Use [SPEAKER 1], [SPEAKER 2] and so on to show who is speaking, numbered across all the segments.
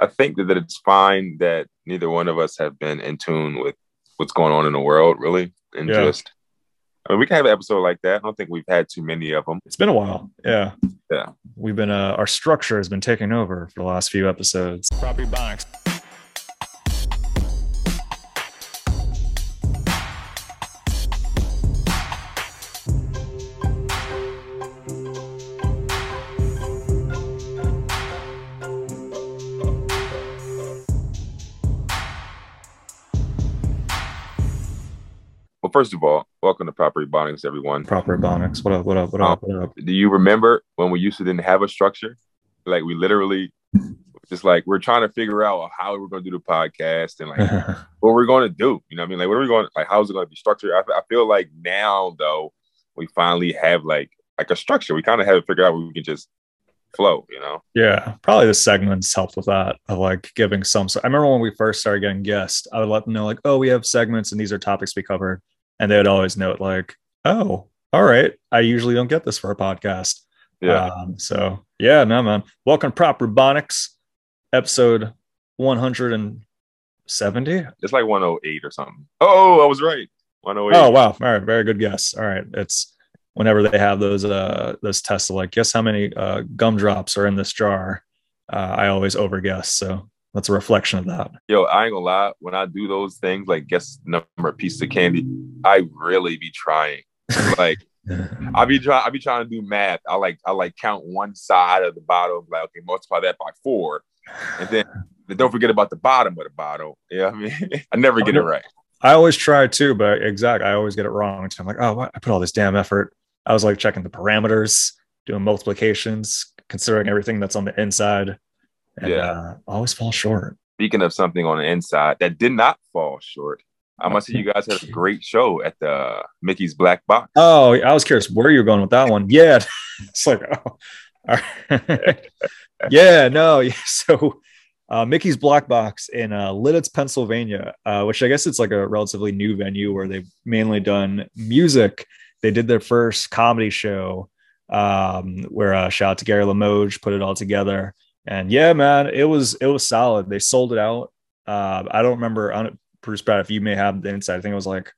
[SPEAKER 1] I think that, that it's fine that neither one of us have been in tune with what's going on in the world, really, and
[SPEAKER 2] Yeah.
[SPEAKER 1] just. I mean, we can have an episode like that. I don't think we've had too many of them.
[SPEAKER 2] It's been a while. Yeah.
[SPEAKER 1] Yeah.
[SPEAKER 2] We've been uh our structure has been taking over for the last few episodes. Property Bonics.
[SPEAKER 1] First of all, welcome to Property Bondings, everyone.
[SPEAKER 2] Property Bonics. What up? What up? What up? Um, what up?
[SPEAKER 1] Do you remember when we used to didn't have a structure? Like we literally just like we're trying to figure out how we're going to do the podcast and like what we're going to do. You know what I mean? Like what are we going like how's it going to be structured? I, I feel like now though we finally have like like a structure. We kind of have to figure out where we can just flow. You know?
[SPEAKER 2] Yeah, probably the segments helped with that of like giving some. So I remember when we first started getting guests, I would let them know like, oh, we have segments and these are topics we covered, and they would always note like, oh, all right, I usually don't get this for a podcast.
[SPEAKER 1] Yeah.
[SPEAKER 2] Um, so yeah, no man. Welcome to Prop Robotics, episode one hundred and seventy.
[SPEAKER 1] it's like 108 or something. Oh, I was right. 108.
[SPEAKER 2] Oh wow! All right, very good guess. All right, it's whenever they have those uh those tests of like guess how many uh gumdrops are in this jar. Uh, I always overguess, so that's a reflection of that.
[SPEAKER 1] Yo, I ain't gonna lie. When I do those things, like guess number of pieces of candy, I really be trying. Like I be trying, I be trying to do math. I like, I like count one side of the bottle, like okay, multiply that by four, and then, then don't forget about the bottom of the bottle. Yeah, I mean, I never get it right.
[SPEAKER 2] I always try too, but exact, I always get it wrong. So I'm like, oh. I put all this damn effort. I was like checking the parameters, doing multiplications, considering everything that's on the inside, and
[SPEAKER 1] Yeah.
[SPEAKER 2] uh, always fall short.
[SPEAKER 1] Speaking of something on the inside that did not fall short, I must say you guys had a great show at the Mickey's Black Box.
[SPEAKER 2] Oh, I was curious where you were going with that one. Yeah, it's like, oh, all right. yeah, no, yeah. So, uh, Mickey's Black Box in uh, Lititz, Pennsylvania, uh, which I guess it's like a relatively new venue where they've mainly done music. They did their first comedy show, um, where uh, shout out to Gary Limoges put it all together. And yeah, man, it was it was solid. They sold it out. Uh, I don't remember. I don't, Producer Pat, if you may have the insight, I think it was like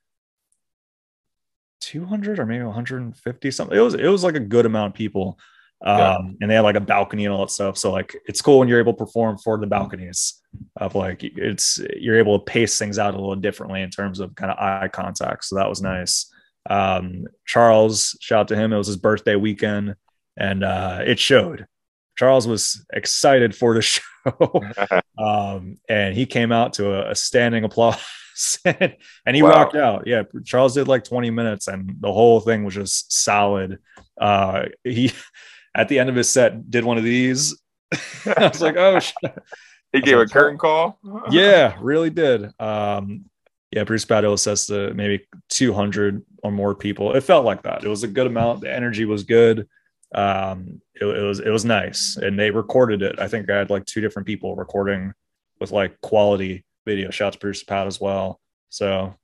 [SPEAKER 2] 200 or maybe 150 something. It was it was like a good amount of people. Um,
[SPEAKER 1] Yeah.
[SPEAKER 2] and they had like a balcony and all that stuff. So like it's cool when you're able to perform for the balconies of like it's you're able to pace things out a little differently in terms of kind of eye contact. So that was nice. Um, Charles, shout out to him. It was his birthday weekend and uh it showed. Charles was excited for the show. um, and he came out to a, a standing applause and he
[SPEAKER 1] Wow.
[SPEAKER 2] rocked out. Yeah, Charles did like 20 minutes and the whole thing was just solid. Uh, he at the end of his set did one of these. I was like, oh shit.
[SPEAKER 1] He gave a curtain call.
[SPEAKER 2] yeah, really did. Um, yeah, Bruce Battle says to maybe 200 or more people. It felt like that. It was a good amount. The energy was good. Um, it, it was it was nice, and they recorded it. I think I had like two different people recording with like quality video. To Producer Pat as well. So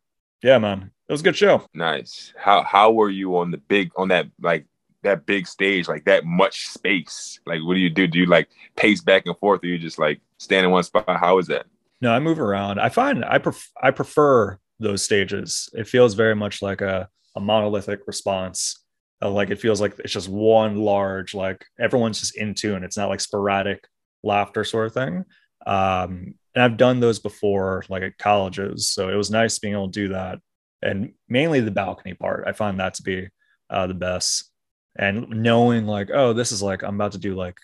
[SPEAKER 2] yeah, man, it was a good show.
[SPEAKER 1] Nice. How how were you on the big on that like that big stage like that much space? Like what do you do? Do you like pace back and forth, or you just like stand in one spot? How is that?
[SPEAKER 2] No, I move around. I find I pref- I prefer those stages. It feels very much like a, a monolithic response. Like it feels like it's just one large, like everyone's just in tune. It's not like sporadic laughter sort of thing. Um, and I've done those before, like at colleges. So it was nice being able to do that. And mainly the balcony part. I find that to be uh, the best. And knowing like, oh, this is like I'm about to do like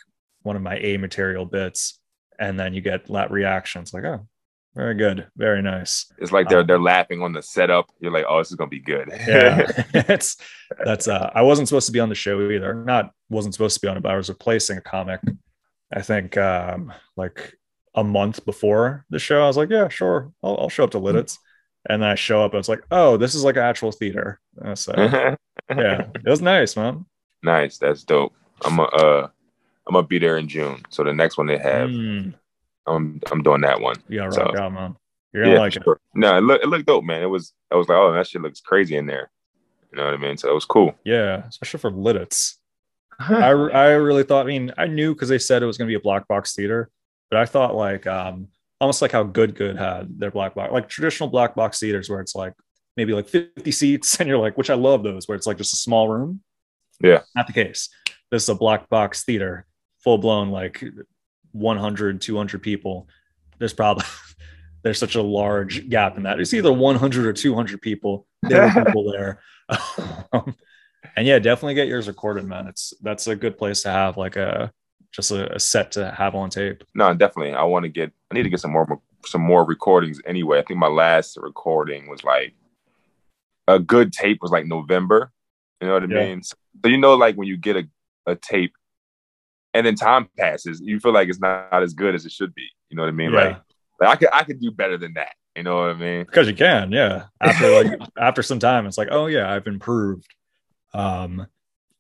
[SPEAKER 2] one of my A material bits and then you get that reaction. It's like, oh, very good, very nice.
[SPEAKER 1] It's like they're they're laughing on the setup. You're like, oh, this is gonna be good.
[SPEAKER 2] Yeah, it's that's. Uh, I wasn't supposed to be on the show either. Not wasn't supposed to be on it, but I was replacing a comic. I think um, like a month before the show. I was like, yeah, sure, I'll, I'll show up to Lititz. And then I show up. I was like, oh, this is like an actual theater. So yeah, it was nice, man.
[SPEAKER 1] nice. That's dope. I'm a, uh, I'm gonna be there in June. So the next one they have,
[SPEAKER 2] Mm,
[SPEAKER 1] I'm I'm doing that one.
[SPEAKER 2] Yeah,
[SPEAKER 1] So-
[SPEAKER 2] out, man. You're gonna like it.
[SPEAKER 1] sure. No, it looked it looked dope, man. It was I was like, oh, that shit looks crazy in there. You know what I mean? So it was cool.
[SPEAKER 2] Yeah, especially for Lititz. I, I really thought, I mean, I knew because they said it was going to be a black box theater. but I thought like um almost like how Good Good had their black box, like traditional black box theaters where it's like maybe like 50 seats, and you're like, which I love those, where it's like just a small room.
[SPEAKER 1] Yeah.
[SPEAKER 2] Not the case. This is a black box theater, full blown like 100, 200 people. There's probably there's such a large gap in that. It's either 100 or 200 people. There were people there. Um, and yeah, definitely get yours recorded, man. It's that's a good place to have like a just a, a set to have on tape.
[SPEAKER 1] No, definitely. I want to get. I need to get some more some more recordings. Anyway, I think my last recording was like a good tape was like November. You know what I
[SPEAKER 2] Yeah.
[SPEAKER 1] mean? So you know, like when you get a, a tape and then time passes, you feel like it's not, as good as it should be. You know what I mean?
[SPEAKER 2] Yeah.
[SPEAKER 1] Like, like I could I could do better than that. You know what I mean?
[SPEAKER 2] because you can yeah after like after some time it's like oh yeah i've improved um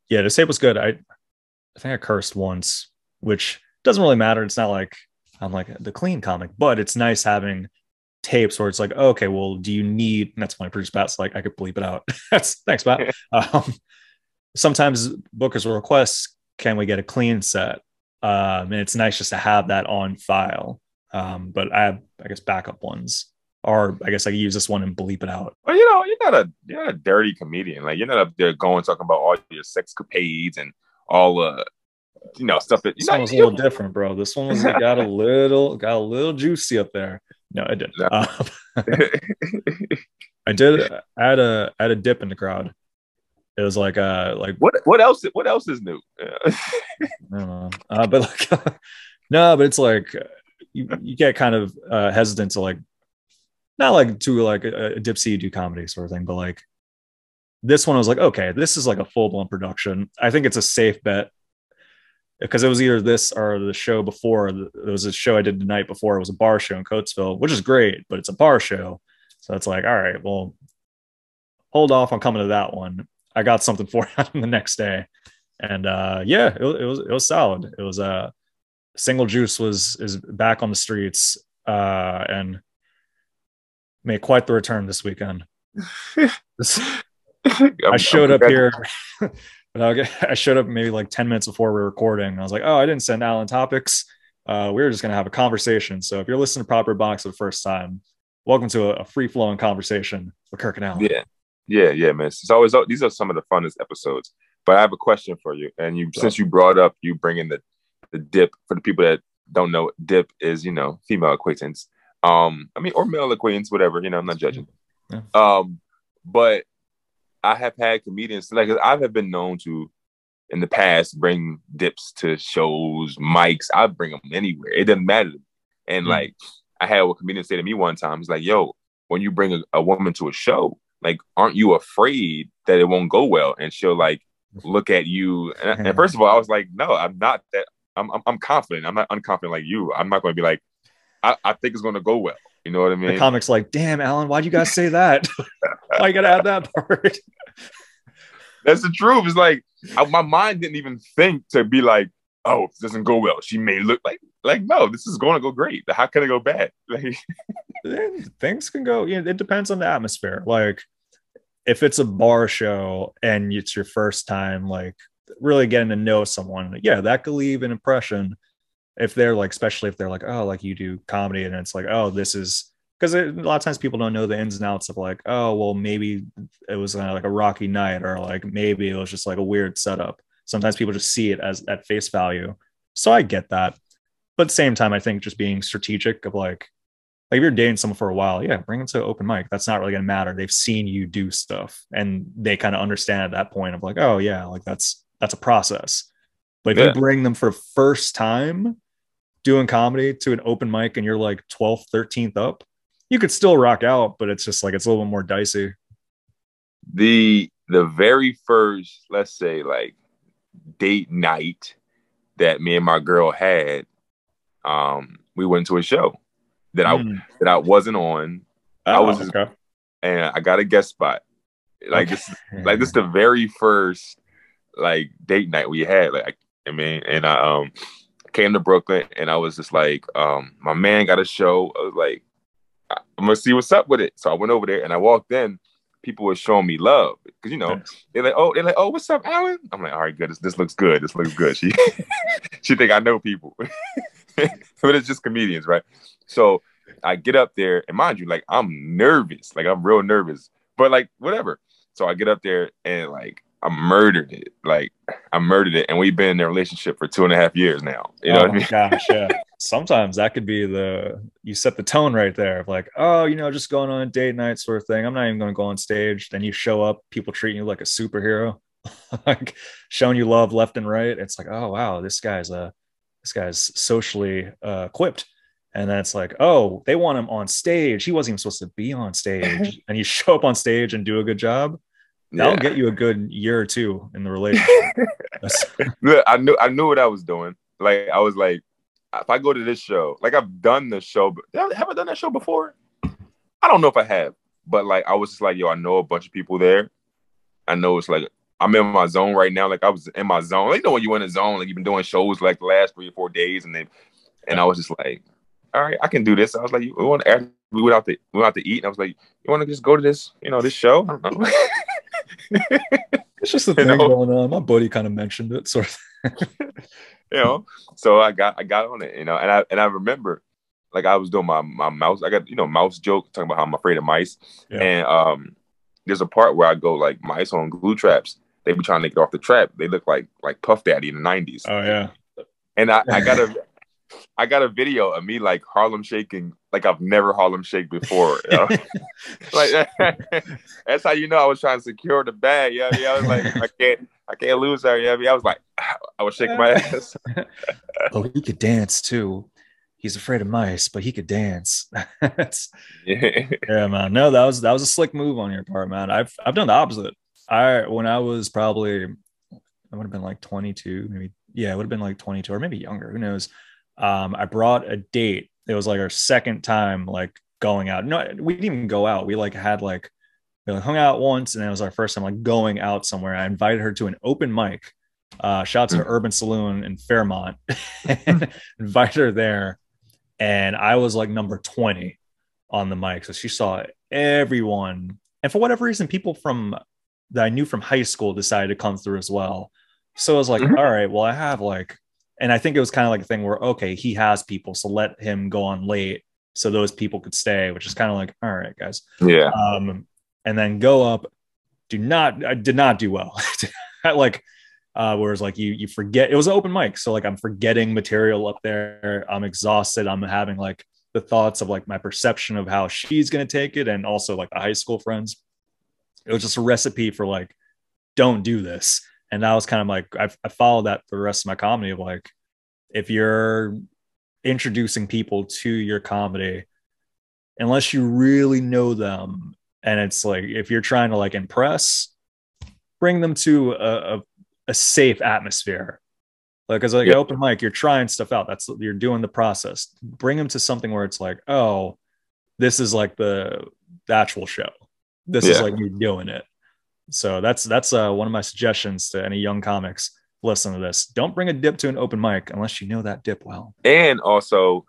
[SPEAKER 2] yeah this tape was good i i think i cursed once which doesn't really matter it's not like i'm like the clean comic but it's nice having tapes where it's like okay well do you need and that's my producer Pat's like i could bleep it out that's thanks Pat um sometimes bookers will request can we get a clean set um and it's nice just to have that on file um but i have i guess backup ones or I guess I could use this one and bleep it out.
[SPEAKER 1] Well, you know, you're not a you're not a dirty comedian. Like you're not up there going talking about all your sex capades and all uh you know stuff that you
[SPEAKER 2] This
[SPEAKER 1] know.
[SPEAKER 2] one was a little different, bro. This one was got a little got a little juicy up there. No, I didn't.
[SPEAKER 1] No.
[SPEAKER 2] Um, I did add a add a dip in the crowd. It was like uh like
[SPEAKER 1] what what else what else is new?
[SPEAKER 2] I uh, but like no, but it's like you, you get kind of uh, hesitant to like not like to like a, a dip C do comedy sort of thing, but like this one I was like, okay, this is like a full blown production. I think it's a safe bet because it was either this or the show before. it was a show I did the night before. It was a bar show in Coatesville, which is great, but it's a bar show. So it's like, all right, well, hold off on coming to that one. I got something for you the next day. And uh, yeah, it, was- it was it was solid. It was uh single juice was is back on the streets uh and made quite the return this weekend. I showed up here. I showed up maybe like 10 minutes before we were recording. I was like, oh, I didn't send Alan topics. Uh, we were just going to have a conversation. So if you're listening to Proper Box for the first time, welcome to a, a free flowing conversation with Kirk and Alan.
[SPEAKER 1] Yeah, yeah, yeah, man. It's always these are some of the funnest episodes. But I have a question for you, and you since you brought up you bringing the the dip for the people that don't know, dip is you know female acquaintance. Um, I mean, or male acquaintance, whatever. You know, I'm not judging.
[SPEAKER 2] Yeah.
[SPEAKER 1] Um, but I have had comedians like I have been known to in the past bring dips to shows, mics. I bring them anywhere. It doesn't matter. And
[SPEAKER 2] Mm.
[SPEAKER 1] like I had a comedian say to me one time, he's like, "Yo, when you bring a, a woman to a show, like, aren't you afraid that it won't go well?" And she'll like look at you. And, and first of all, I was like, "No, I'm not that. I'm I'm, I'm confident. I'm not unconfident like you. I'm not going to be like, I, I think it's going to go well. You know what I mean The
[SPEAKER 2] comic's like, damn, Alan, why'd you guys say that? Why you got to add that part?
[SPEAKER 1] That's the truth. It's like I, my mind didn't even think to be like, "Oh, this doesn't go well." She may look like like no, this is going to go great. How can it go bad? Like,
[SPEAKER 2] things can go you know, it depends on the atmosphere like if it's a bar show and it's your first time like really getting to know someone yeah that could leave an impression. If they're like especially if they're like oh like you do comedy and it's like oh this is because a lot of times people don't know the ins and outs of like oh well maybe it was uh, like a rocky night or like maybe it was just like a weird setup. Sometimes people just see it as at face value. So i get that. But same time i think just being strategic of like like if you're dating someone for a while, yeah, bring them to open mic. That's not really gonna matter. They've seen you do stuff and they kind of understand at that point of like, oh yeah, like that's that's a process. But if
[SPEAKER 1] Yeah.
[SPEAKER 2] you bring them for first time doing comedy to an open mic and you're like 12th, 13th up, you could still rock out, but it's just like it's a little bit more dicey.
[SPEAKER 1] the the very first, let's say, like date night that me and my girl had, um, we went to a show that I
[SPEAKER 2] Mm.
[SPEAKER 1] that I wasn't on, I was
[SPEAKER 2] Oh,
[SPEAKER 1] just-
[SPEAKER 2] okay.
[SPEAKER 1] and I got a guest spot. Like this, like this, is the very first like date night we had. Like I mean, and I um came to Brooklyn, and I was just like, um, my man got a show. I was like, I'm gonna see what's up with it. So I went over there, and I walked in. People were showing me love because you know
[SPEAKER 2] Nice.
[SPEAKER 1] they're like, oh, they're like, oh, what's up, Alan? I'm like, all right, good. This, this looks good. This looks good. She she think I know people. but it's just comedians, right? So I get up there, and mind you, like I'm nervous, like I'm real nervous, but like whatever. So I get up there and like I murdered it. Like I murdered it, and we've been in a relationship for two and a half years now. You know
[SPEAKER 2] oh
[SPEAKER 1] what I mean?
[SPEAKER 2] gosh, yeah. Sometimes that could be the you set the tone right there of like, oh, you know, just going on a date night sort of thing. I'm not even going to go on stage. Then you show up, people treating you like a superhero, like showing you love left and right. It's like, oh wow, this guy's a this guy's socially uh, equipped. And then it's like, oh, they want him on stage. He wasn't even supposed to be on stage. and you show up on stage and do a good job. That'll
[SPEAKER 1] Yeah.
[SPEAKER 2] get you a good year or two in the relationship.
[SPEAKER 1] Look, I knew I knew what I was doing. Like I was like, if I go to this show, like I've done the show, but have I done that show before? I don't know if I have, but like I was just like, yo, I know a bunch of people there. I know it's like I'm in my zone right now. Like I was in my zone. Like, you know when you're in a zone, like you've been doing shows like the last three or four days, and then and I was just like, all right, I can do this. I was like, you want to? We went out to we went out to eat, and I was like, you want to just go to this, you know, this show? I don't know.
[SPEAKER 2] It's just the
[SPEAKER 1] You
[SPEAKER 2] thing
[SPEAKER 1] know?
[SPEAKER 2] going on. My buddy kind of mentioned it, sort of.
[SPEAKER 1] you know. So I got I got on it, you know, and I and I remember like I was doing my my mouse. I got you know mouse joke talking about how I'm afraid of mice,
[SPEAKER 2] Yeah.
[SPEAKER 1] and um, there's a part where I go like mice on glue traps. They be trying to get off the trap. They look like like Puff Daddy in the '90s,
[SPEAKER 2] Oh yeah,
[SPEAKER 1] and I, I got a I got a video of me like Harlem shaking like I've never Harlem shake before. you know? like that's how you know I was trying to secure the bag. Yeah, yeah. I was like, I can't, I can't lose her. Yeah, I was like, I was shaking my ass.
[SPEAKER 2] oh he could dance too. He's afraid of mice, but he could dance. That's-
[SPEAKER 1] yeah,
[SPEAKER 2] yeah, man. No, that was that was a slick move on your part, man. I've I've done the opposite. I when I was probably I would have been like 22, maybe yeah, it would have been like 22 or maybe younger. Who knows? Um, I brought a date. It was like our second time like going out. No, we didn't even go out. We like had like we like hung out once, and it was our first time like going out somewhere. I invited her to an open mic. Uh, shout out to
[SPEAKER 1] Mm.
[SPEAKER 2] Urban Saloon in Fairmount. invited her there, and I was like number 20 on the mic. So she saw everyone. And for whatever reason, people from that I knew from high school decided to come through as well. So I was like,
[SPEAKER 1] Mhm.
[SPEAKER 2] all right, well, I have like, and I think it was kind of like a thing where, okay, he has people, so let him go on late so those people could stay, which is kind of like, all right, guys.
[SPEAKER 1] yeah.
[SPEAKER 2] Um, and then go up, do not, I did not do well. like, uh, whereas like you, you forget it was an open mic. So like I'm forgetting material up there. I'm exhausted. I'm having like the thoughts of like my perception of how she's going to take it. And also like the high school friends. It was just a recipe for like, don't do this. And that was kind of like, I, I followed that for the rest of my comedy of like, if you're introducing people to your comedy, unless you really know them, and it's like, if you're trying to like impress, bring them to a, a, a safe atmosphere. Like, as like
[SPEAKER 1] Yeah.
[SPEAKER 2] open mic, you're trying stuff out. That's you're doing the process. Bring them to something where it's like, oh, this is like the, the actual show. This is like you doing it. So that's that's uh, one of my suggestions to any young comics. Listen to this. Don't bring a dip to an open mic unless you know that dip well.
[SPEAKER 1] And also,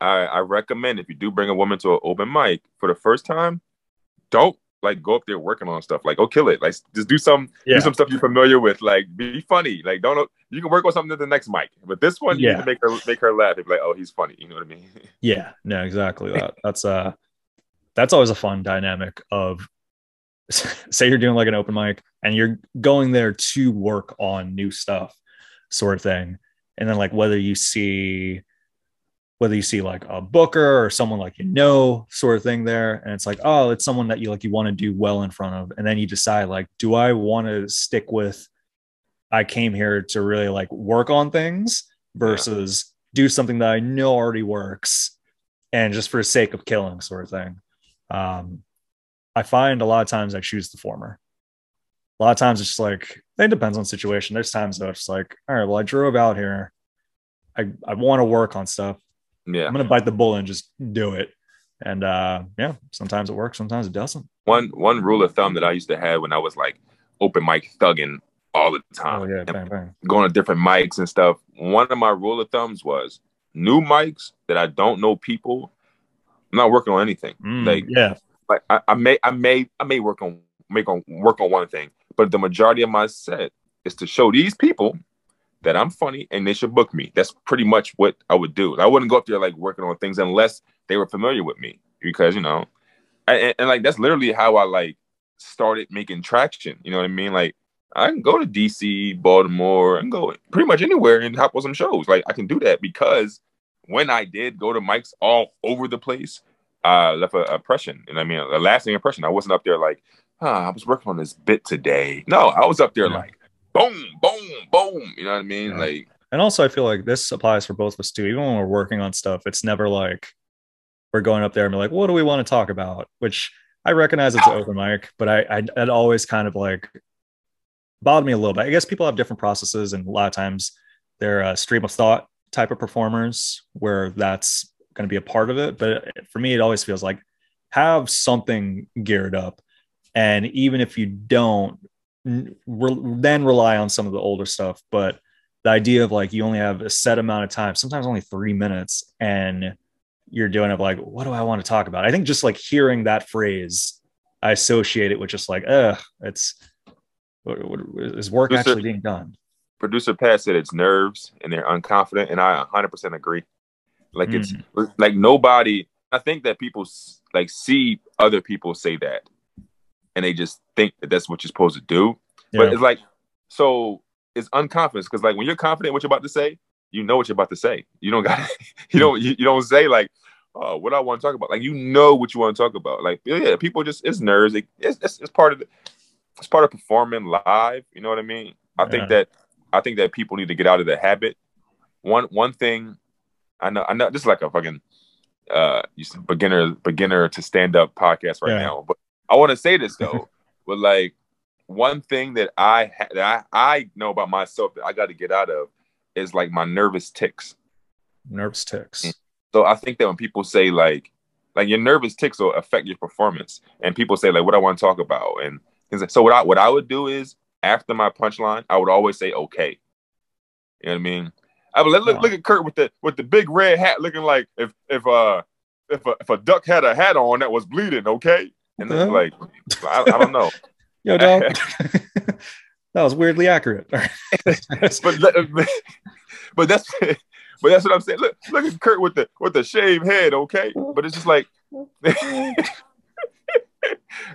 [SPEAKER 1] I, I recommend if you do bring a woman to an open mic for the first time, don't like go up there working on stuff. Like, go kill it. Like, just do some
[SPEAKER 2] Yeah.
[SPEAKER 1] do some stuff you're familiar with. Like, be funny. Like, don't you can work on something at the next mic, but this one, you
[SPEAKER 2] Yeah.
[SPEAKER 1] need to make her make her laugh. Be like, oh, he's funny. You know what I mean?
[SPEAKER 2] Yeah, no, exactly. That that's uh that's always a fun dynamic of say you're doing like an open mic and you're going there to work on new stuff, sort of thing. And then like whether you see whether you see like a booker or someone like you know sort of thing there and it's like oh it's someone that you like you want to do well in front of and then you decide like do i want to stick with i came here to really like work on things versus do something that i know already works and just for the sake of killing sort of thing um i find a lot of times i choose the former a lot of times it's just like it depends on the situation there's times that it's like all right well i drove out here i i want to work on stuff
[SPEAKER 1] yeah.
[SPEAKER 2] I'm gonna bite the bullet and just do it. And uh yeah, sometimes it works, sometimes it doesn't.
[SPEAKER 1] One one rule of thumb that I used to have when I was like open mic thugging all the time,
[SPEAKER 2] Oh yeah, bang bang.
[SPEAKER 1] going to different mics and stuff. One of my rule of thumbs was new mics that I don't know people. I'm not working on anything.
[SPEAKER 2] Mm,
[SPEAKER 1] Like
[SPEAKER 2] yeah,
[SPEAKER 1] like I, I may I may I may work on make on work on one thing, but the majority of my set is to show these people that I'm funny and they should book me. That's pretty much what I would do. I wouldn't go up there like working on things unless they were familiar with me because you know, and, and like that's literally how I like started making traction. You know what I mean? Like I can go to DC, Baltimore, and go pretty much anywhere and hop on some shows. Like I can do that because when I did go to mics all over the place, uh, left a impression. And I mean, a lasting impression. I wasn't up there like, huh, I was working on this bit today. No, I was up there yeah. like, boom, boom, boom. You know what I mean? Yeah. Like,
[SPEAKER 2] and also, I feel like this applies for both of us too. Even when we're working on stuff, it's never like we're going up there and be like, what do we want to talk about? Which I recognize it's open mic, but I, I it always kind of like bothered me a little bit. I guess people have different processes, and a lot of times they're a stream of thought type of performers where that's going to be a part of it. But for me, it always feels like have something geared up, and even if you don't, re- then rely on some of the older stuff. But the idea of like you only have a set amount of time, sometimes only three minutes, and you're doing it like, what do I want to talk about? I think just like hearing that phrase, I associate it with just like, uh, it's what, what, is work producer, actually being done?
[SPEAKER 1] Producer Pat said it's nerves and they're unconfident, and I 100% agree. Like mm. it's like nobody. I think that people like see other people say that, and they just think that that's what you're supposed to do. Yeah. But it's like so it's unconfidence because like when you're confident what you're about to say, you know what you're about to say. You don't got you don't you, you don't say like oh, what I want to talk about. Like you know what you want to talk about. Like yeah, people just it's nerves. It, it's, it's, it's part of the it's part of performing live. You know what I mean? I yeah. think that I think that people need to get out of the habit. One one thing I know I know this is like a fucking uh beginner beginner to stand up podcast right yeah. now. But I want to say this though. but like one thing that I ha- that I, I know about myself that I got to get out of is like my nervous ticks.
[SPEAKER 2] Nervous ticks. Mm.
[SPEAKER 1] So I think that when people say like like your nervous ticks will affect your performance, and people say like what I want to talk about, and so what I what I would do is after my punchline, I would always say okay. You know what I mean? I would look, look at Kurt with the with the big red hat, looking like if if uh if a, if a duck had a hat on that was bleeding, okay. And then like I, I don't know.
[SPEAKER 2] Yo, dog. that was weirdly accurate.
[SPEAKER 1] but but that's but that's what I'm saying. Look look at Kurt with the with the shaved head, okay. But it's just like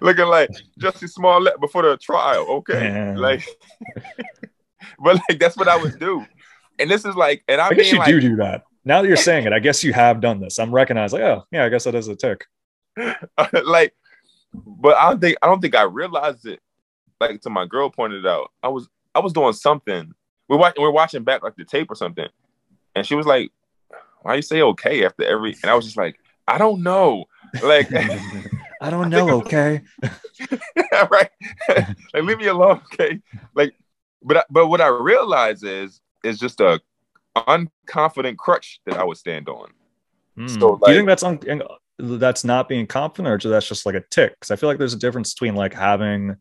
[SPEAKER 1] looking like Jussie Smollett before the trial. Okay, like, but like that's what I would do. And this is like, and I,
[SPEAKER 2] I guess you
[SPEAKER 1] like,
[SPEAKER 2] do do that. Now that you're saying it, I guess you have done this. I'm recognized. Like, oh yeah, I guess that is a tick.
[SPEAKER 1] like, but I don't think I don't think I realized it. Like to my girl pointed out, I was I was doing something. We're watching we're watching back like the tape or something, and she was like, "Why you say okay after every?" And I was just like, "I don't know." Like
[SPEAKER 2] I don't know. I okay.
[SPEAKER 1] right. like leave me alone. Okay. Like, but but what I realize is is just a unconfident crutch that I would stand on.
[SPEAKER 2] Mm. So like, do you think that's un- that's not being confident, or that's just like a tick? Because I feel like there's a difference between like having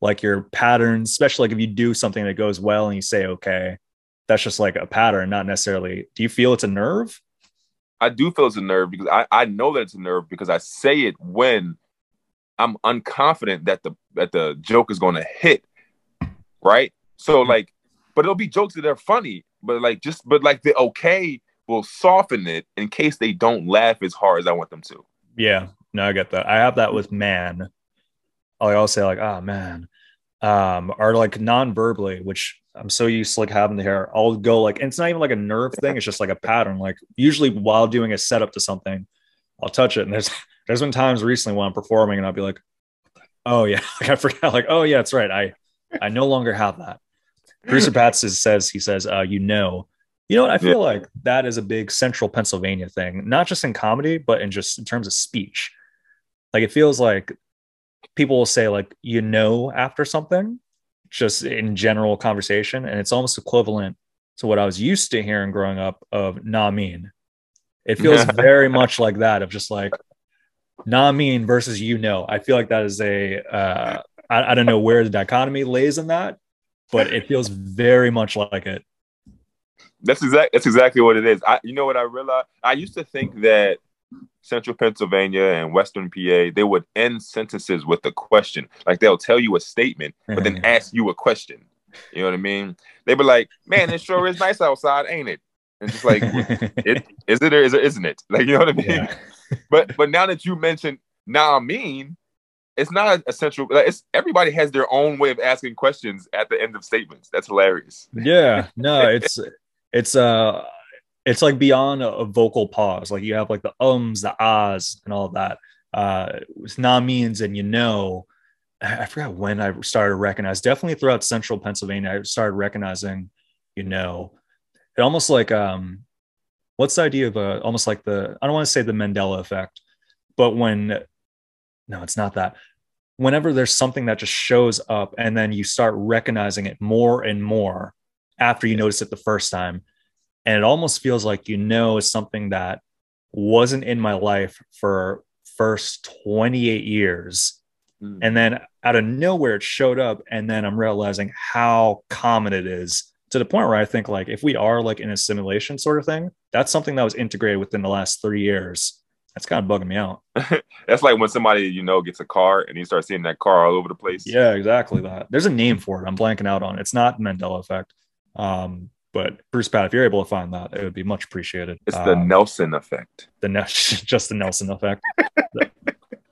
[SPEAKER 2] like your patterns, especially like if you do something that goes well and you say okay, that's just like a pattern, not necessarily. Do you feel it's a nerve?
[SPEAKER 1] I do feel it's a nerve because I, I know that it's a nerve because I say it when I'm unconfident that the that the joke is going to hit, right? So like, but it'll be jokes that are funny, but like just but like the okay will soften it in case they don't laugh as hard as I want them to.
[SPEAKER 2] Yeah, no, I get that. I have that with man. I always say like, oh man, um, or like non-verbally, which I'm so used to like having the hair. I'll go like, and it's not even like a nerve thing. It's just like a pattern. Like usually while doing a setup to something, I'll touch it. And there's there's been times recently when I'm performing and I'll be like, oh yeah, like I forgot. Like oh yeah, that's right. I I no longer have that. Producer Pat says he says uh, you know. You know what? I feel yeah. like that is a big central Pennsylvania thing, not just in comedy, but in just in terms of speech. Like it feels like people will say like you know after something just in general conversation. And it's almost equivalent to what I was used to hearing growing up of nah mean. It feels very much like that of just like nah mean versus you know. I feel like that is a uh, I, I don't know where the dichotomy lays in that, but it feels very much like it.
[SPEAKER 1] That's exactly that's exactly what it is. I you know what I realized? I used to think that central Pennsylvania and western PA, they would end sentences with a question. Like they'll tell you a statement, but then mm-hmm. ask you a question. You know what I mean? They be like, "Man, it sure is nice outside, ain't it?" And just like, it is it or is it isn't it? Like, you know what I mean? Yeah. but but now that you mentioned nah mean, it's not essential. Like it's everybody has their own way of asking questions at the end of statements. That's hilarious.
[SPEAKER 2] Yeah, no, it's it's uh it's like beyond a, vocal pause. Like you have like the ums, the ahs, and all that. Uh, it's not means and you know. I forgot when I started recognize. Definitely throughout central Pennsylvania, I started recognizing, you know, it almost like um, what's the idea of a almost like the I don't want to say the Mandela effect, but when no, it's not that. Whenever there's something that just shows up and then you start recognizing it more and more after you notice it the first time, and it almost feels like you know it's something that wasn't in my life for first 28 years. Mm. and then out of nowhere it showed up and then i'm realizing how common it is to the point where i think like if we are like in a simulation sort of thing that's something that was integrated within the last three years that's kind of bugging me out
[SPEAKER 1] that's like when somebody you know gets a car and you start seeing that car all over the place
[SPEAKER 2] yeah exactly that there's a name for it i'm blanking out on it. it's not mandela effect um, but Producer Pat, if you're able to find that, it would be much appreciated.
[SPEAKER 1] It's the um, Nelson effect.
[SPEAKER 2] The ne- just the Nelson effect. the,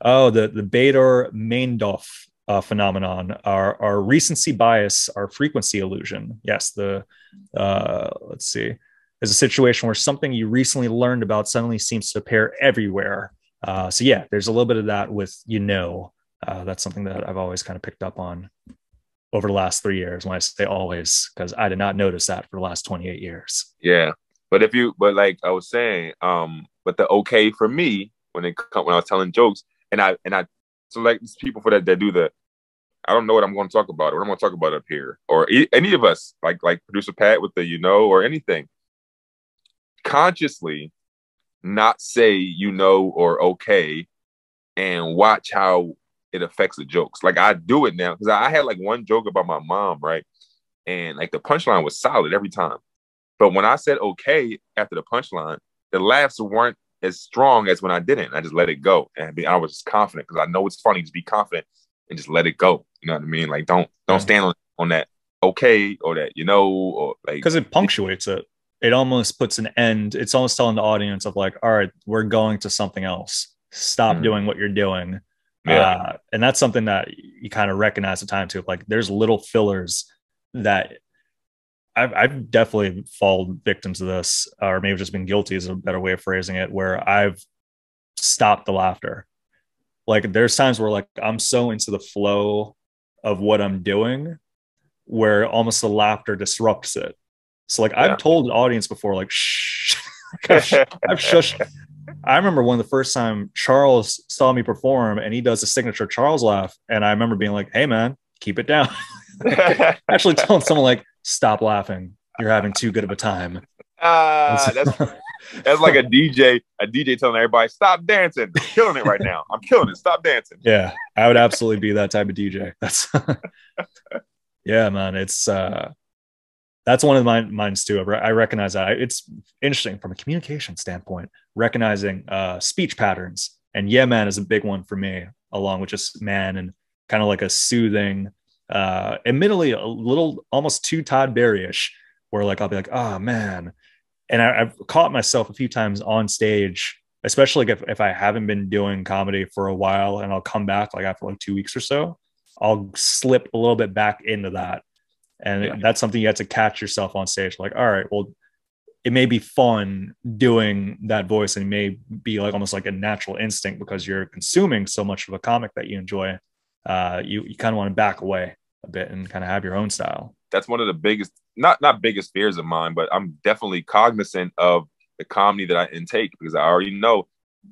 [SPEAKER 2] oh, the the Baader-Meinhof uh, phenomenon, our our recency bias, our frequency illusion. Yes, the uh, let's see, is a situation where something you recently learned about suddenly seems to appear everywhere. Uh, so yeah, there's a little bit of that with you know. Uh, that's something that I've always kind of picked up on over the last three years. When I say always, because I did not notice that for the last 28 years.
[SPEAKER 1] Yeah. But if you, but like I was saying, um, but the okay for me when it when I was telling jokes, and I and I select these people for that that do the, I don't know what I'm going to talk about, or what I'm going to talk about up here, or any of us, like like producer Pat with the you know or anything, consciously, not say you know or okay, and watch how it affects the jokes. Like I do it now because I had like one joke about my mom, right? And like the punchline was solid every time. But when I said okay after the punchline, the laughs weren't as strong as when I didn't. I just let it go. And I was just confident because I know it's funny. Just be confident and just let it go. You know what I mean? Like don't don't stand on, on that okay or that you know or like
[SPEAKER 2] because it punctuates it. It almost puts an end. It's almost telling the audience of like, all right, we're going to something else. Stop mm-hmm. doing what you're doing yeah. Uh, and that's something that you kind of recognize the time too. Like there's little fillers that I've, I've definitely fallen victim to this, or maybe just been guilty is a better way of phrasing it, where I've stopped the laughter. Like there's times where like I'm so into the flow of what I'm doing where almost the laughter disrupts it. So like yeah. I've told the audience before, like shh, I've, shushed I remember one of the first time Charles saw me perform and he does the signature Charles laugh. And I remember being like, hey, man, keep it down. Actually telling someone like, stop laughing. You're having too good of a time.
[SPEAKER 1] Uh, that's, that's like a DJ, a DJ telling everybody, stop dancing. I'm killing it right now. I'm killing it. Stop dancing.
[SPEAKER 2] Yeah. I would absolutely be that type of DJ. That's yeah, man. It's uh that's one of mine mines too. I recognize that it's interesting from a communication standpoint, recognizing uh, speech patterns. And yeah, man is a big one for me, along with just man and kind of like a soothing, uh, admittedly a little almost too Todd Barryish, where like I'll be like, oh man. And I, have caught myself a few times on stage, especially if, if I haven't been doing comedy for a while and I'll come back like after like two weeks or so, I'll slip a little bit back into that and yeah. that's something you have to catch yourself on stage like all right well it may be fun doing that voice and it may be like almost like a natural instinct because you're consuming so much of a comic that you enjoy. Uh, you, you kind of want to back away a bit and kind of have your own style.
[SPEAKER 1] That's one of the biggest not not biggest fears of mine but i'm definitely cognizant of the comedy that i intake because i already know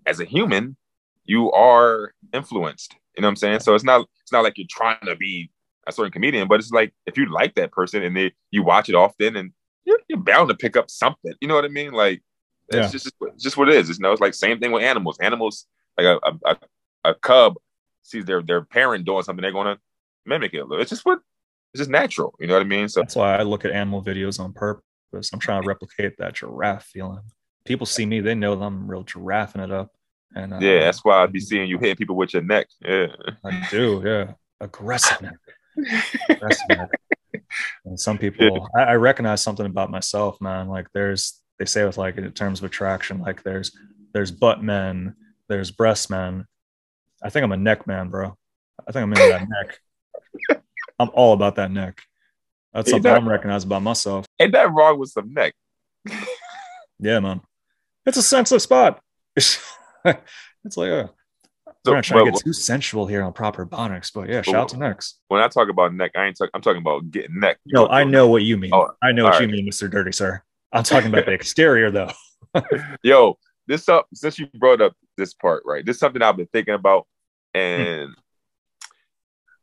[SPEAKER 1] as a human you are influenced you know what i'm saying? So it's not it's not like you're trying to be a certain comedian, but it's like if you like that person and they you watch it often and you're, you're bound to pick up something. You know what I mean? Like it's yeah. just just what it is. It's, you know, it's like same thing with animals. Animals like a, a, a cub sees their their parent doing something, they're gonna mimic it. It's just what it's just natural. You know what I mean?
[SPEAKER 2] So that's why I look at animal videos on purpose. I'm trying to replicate that giraffe feeling. People see me, they know I'm real giraffing it up. And
[SPEAKER 1] uh, yeah, that's why I'd be seeing you hitting people with your neck. Yeah,
[SPEAKER 2] I do. Yeah, aggressive some people, I, I recognize something about myself, man. Like there's, they say with like in terms of attraction, like there's, there's butt men, there's breast men. I think I'm a neck man, bro. I think I'm into that neck. I'm all about that neck. That's something I'm recognized about myself.
[SPEAKER 1] Ain't that wrong with some neck?
[SPEAKER 2] yeah, man. It's a sensitive spot. it's like, uh, so, I'm not trying but, to get too sensual here on proper bonics, but yeah, shout out to necks.
[SPEAKER 1] When I talk about neck, I ain't talking. I'm talking about getting neck.
[SPEAKER 2] No, I know what you mean. Oh, I know what right. you mean, Mister Dirty Sir. I'm talking about the exterior, though.
[SPEAKER 1] Yo, this up since you brought up this part, right? This is something I've been thinking about, hmm. and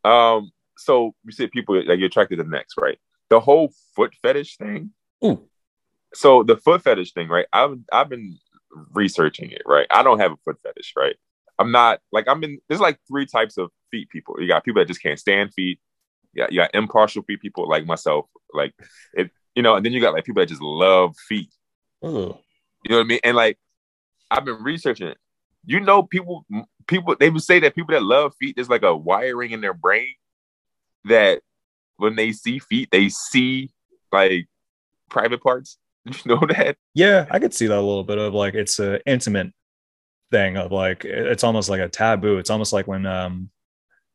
[SPEAKER 1] um, so you said people like you're attracted to necks, right? The whole foot fetish thing.
[SPEAKER 2] Ooh.
[SPEAKER 1] So the foot fetish thing, right? I've I've been researching it, right? I don't have a foot fetish, right? I'm not like I'm in. There's like three types of feet people. You got people that just can't stand feet. Yeah, you got impartial feet people like myself. Like it, you know, and then you got like people that just love feet.
[SPEAKER 2] Ooh.
[SPEAKER 1] You know what I mean? And like I've been researching it. You know, people people they would say that people that love feet, there's like a wiring in their brain that when they see feet, they see like private parts. You know that?
[SPEAKER 2] Yeah, I could see that a little bit of like it's an intimate thing of like it's almost like a taboo. It's almost like when um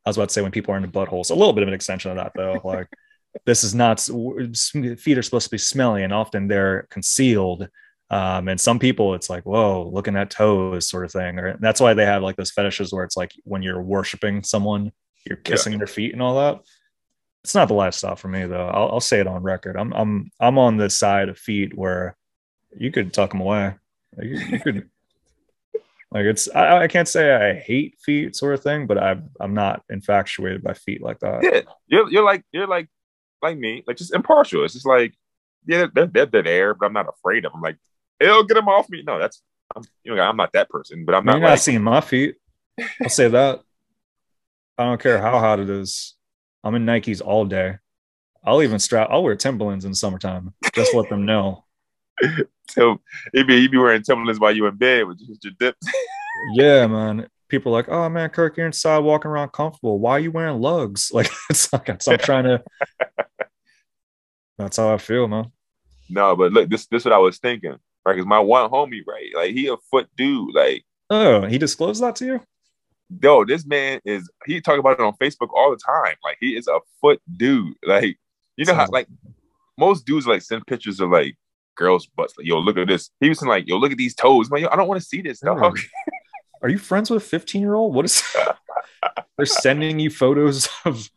[SPEAKER 2] I was about to say when people are into buttholes. A little bit of an extension of that though. Like this is not feet are supposed to be smelly and often they're concealed um, and some people, it's like, whoa, looking at toes, sort of thing. Or that's why they have like those fetishes where it's like when you're worshiping someone, you're kissing yeah. their feet and all that. It's not the lifestyle for me though. I'll, I'll say it on record. I'm I'm I'm on the side of feet where you could tuck them away. You, you could. Like it's I, I, can't say I hate feet sort of thing, but I'm I'm not infatuated by feet like that.
[SPEAKER 1] Yeah, you're you're like you're like like me, like just impartial. It's just like yeah, they're, they're, they're there, but I'm not afraid of them. Like it'll get them off me. No, that's I'm, you know I'm not that person, but I'm not.
[SPEAKER 2] You're
[SPEAKER 1] like,
[SPEAKER 2] not seeing my feet. I'll say that. I don't care how hot it is. I'm in Nikes all day. I'll even strap. I'll wear Timberlands in summertime. Just let them know.
[SPEAKER 1] so you be you be wearing Timberlands while you in bed with just your dips.
[SPEAKER 2] yeah, man. People are like, oh man, Kirk, you're inside walking around comfortable. Why are you wearing lugs? Like it's like it's, I'm trying to. That's how I feel, man.
[SPEAKER 1] No, but look, this this is what I was thinking right? Because my one homie, right, like he a foot dude, like.
[SPEAKER 2] Oh, he disclosed that to you?
[SPEAKER 1] Yo, this man is he talk about it on Facebook all the time. Like he is a foot dude. Like you know how like most dudes like send pictures of like girls' butts. Like, yo, look at this. He was like, yo, look at these toes. Man, yo, I don't want to see this dog.
[SPEAKER 2] Are you friends with a 15 year old? What is they're sending you photos of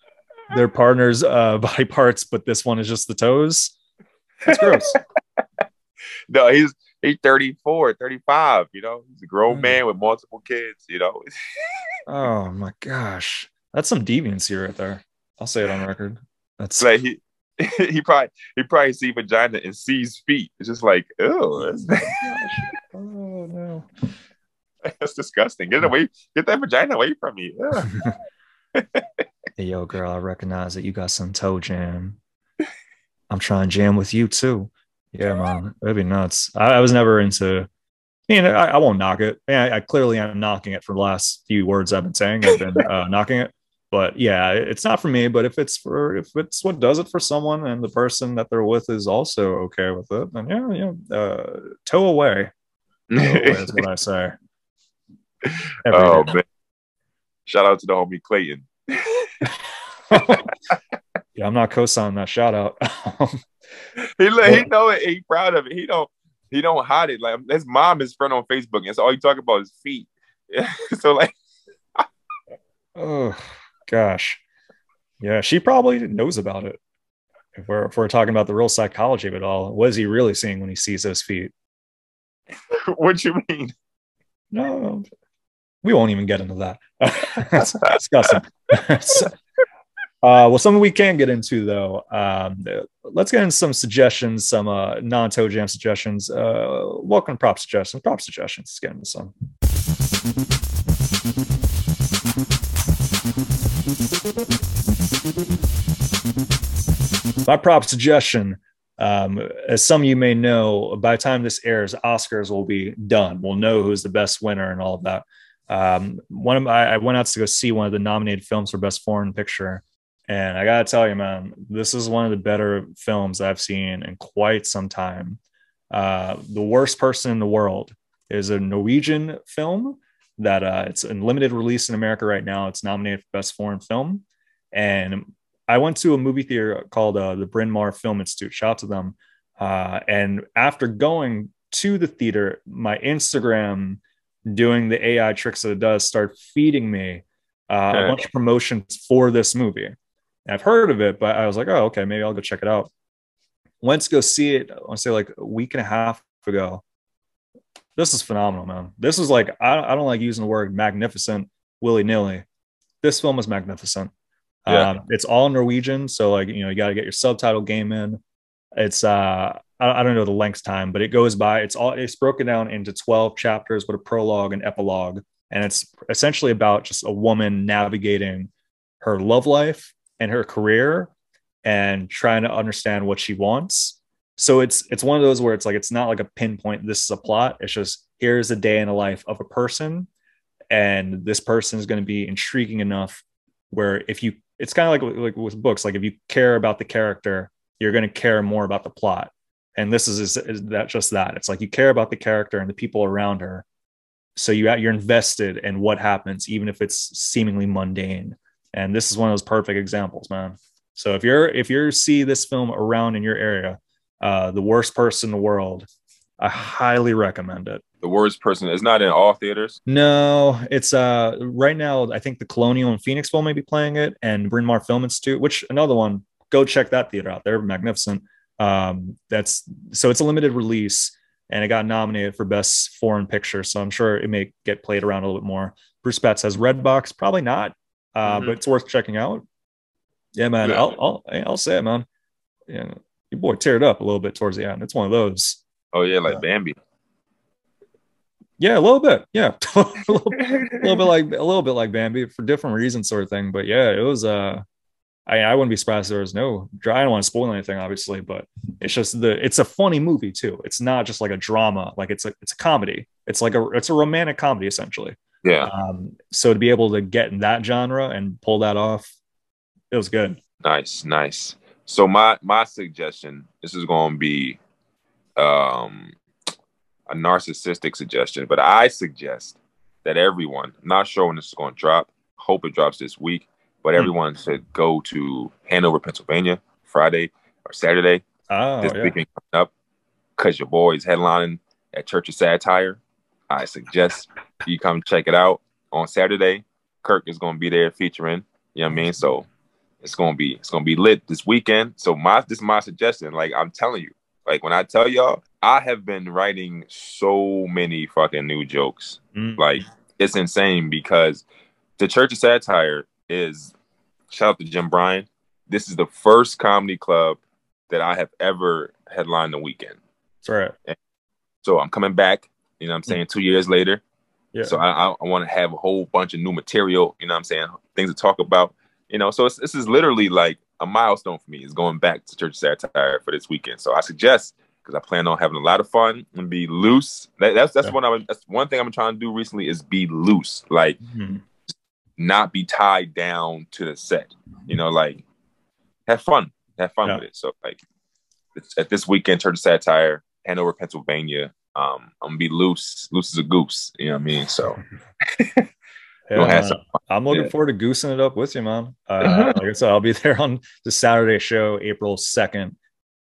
[SPEAKER 2] their partner's uh, body parts, but this one is just the toes? That's gross.
[SPEAKER 1] no, he's he's 34, 35, you know. He's a grown mm. man with multiple kids, you know.
[SPEAKER 2] oh my gosh. That's some deviancy right there. I'll say it on record. That's
[SPEAKER 1] like he he probably he probably see vagina and sees feet. It's just like, oh,
[SPEAKER 2] oh no.
[SPEAKER 1] That's disgusting. Get away, get that vagina away from me.
[SPEAKER 2] Yeah. hey yo, girl, I recognize that you got some toe jam. I'm trying to jam with you too. Yeah, man, that'd be nuts. I, I was never into. You know, I, I won't knock it. I, I, clearly am knocking it for the last few words I've been saying. I've been uh, knocking it, but yeah, it's not for me. But if it's for if it's what does it for someone, and the person that they're with is also okay with it, then yeah, yeah, uh, toe away. Toe away is what I say.
[SPEAKER 1] Every oh day. man! Shout out to the homie Clayton.
[SPEAKER 2] yeah, I'm not co-signing that shout out.
[SPEAKER 1] he look, he know it. He proud of it. He don't he don't hide it. Like his mom is friend on Facebook, and so all he talk about is feet. so like,
[SPEAKER 2] oh gosh, yeah, she probably knows about it. If we're if we're talking about the real psychology of it all, what is he really seeing when he sees those feet?
[SPEAKER 1] what you mean?
[SPEAKER 2] No, we won't even get into that. That's disgusting. Uh, well, something we can get into though. Um, let's get into some suggestions, some uh, non-toe jam suggestions. Uh, welcome prop suggestions, prop suggestions. Let's get into some. My prop suggestion, um, as some of you may know, by the time this airs, Oscars will be done. We'll know who's the best winner and all of that. Um, one of my, I went out to go see one of the nominated films for best foreign picture And I gotta tell you, man, this is one of the better films I've seen in quite some time. Uh, the worst person in the world is a Norwegian film that uh, it's in limited release in America right now. It's nominated for best foreign film, and I went to a movie theater called uh, the Bryn Mawr Film Institute. Shout out to them. Uh, and after going to the theater, my Instagram doing the AI tricks that it does start feeding me uh, a bunch of promotions for this movie. I've heard of it, but I was like, oh, okay, maybe I'll go check it out. Went to go see it, I want to say like a week and a half ago. This is phenomenal, man. This is like, I, I don't like using the word magnificent willy nilly. This film is magnificent. Yeah. Um, it's all Norwegian. So, like, you know, you got to get your subtitle game in. It's, uh, I, don't know the length time, but it goes by. It's all it's broken down into twelve chapters with a prologue and epilogue, and it's essentially about just a woman navigating her love life and her career and trying to understand what she wants. So it's it's one of those where it's like it's not like a pinpoint. This is a plot. It's just here's a day in the life of a person, and this person is going to be intriguing enough where if you it's kind of like like with books like if you care about the character you're going to care more about the plot and this is, is, is that just that it's like you care about the character and the people around her so you you're invested in what happens even if it's seemingly mundane and this is one of those perfect examples man so if you're if you see this film around in your area uh the worst person in the world i highly recommend it
[SPEAKER 1] the worst person is not in all theaters
[SPEAKER 2] no it's uh right now i think the colonial and phoenixville may be playing it and bryn mawr film institute which another one go check that theater out they're magnificent um, that's so it's a limited release and it got nominated for best foreign picture. So I'm sure it may get played around a little bit more. Producer Pat has Redbox, probably not, uh, mm-hmm. but it's worth checking out. Yeah, man. Yeah. I'll, I'll, I'll say it, man. Yeah, your boy teared up a little bit towards the end. It's one of those.
[SPEAKER 1] Oh yeah, like uh, Bambi.
[SPEAKER 2] Yeah, a little bit. Yeah, a, little, a little bit like a little bit like Bambi for different reasons, sort of thing. But yeah, it was uh I, I wouldn't be surprised if there was no I don't want to spoil anything, obviously, but it's just the it's a funny movie too. It's not just like a drama, like it's a it's a comedy. It's like a it's a romantic comedy essentially.
[SPEAKER 1] Yeah.
[SPEAKER 2] Um, so to be able to get in that genre and pull that off, it was good.
[SPEAKER 1] Nice, nice. So my my suggestion, this is going to be um a narcissistic suggestion, but I suggest that everyone, I'm not sure when this is going to drop, hope it drops this week, but hmm. everyone should go to Hanover, Pennsylvania, Friday or Saturday
[SPEAKER 2] oh,
[SPEAKER 1] this
[SPEAKER 2] yeah.
[SPEAKER 1] weekend coming up because your boy is headlining at Church of Satire. I suggest you come check it out on Saturday. Kirk is going to be there featuring. You know what I mean? So it's to be it's to be lit this weekend. So my this is my suggestion. Like I'm telling you, like when I tell y'all, I have been writing so many fucking new jokes. Mm. Like it's insane because the Church of Satire is shout out to Jim Bryan. This is the first comedy club that I have ever headlined the weekend.
[SPEAKER 2] That's right.
[SPEAKER 1] And so I'm coming back, you know I'm saying, two years later. Yeah. So I, I, want to have a whole bunch of new material, you know I'm saying, things to talk about. You know, so this is literally like a milestone for me is going back to Church Satire for this weekend. So I suggest because I plan on having a lot of fun and be loose. That, that's that's yeah. one I that's one thing I'm trying to do recently is be loose. Like mm-hmm not be tied down to the set. You know, like have fun, have fun yeah. with it. So like at this weekend, Church of Satire, Hanover, Pennsylvania. Um, I'm gonna be loose, loose as a goose. You know what I mean? So
[SPEAKER 2] yeah, I'm looking yeah. forward to goosing it up with you, man. Uh, like I said, I'll be there on the Saturday show, April 2nd,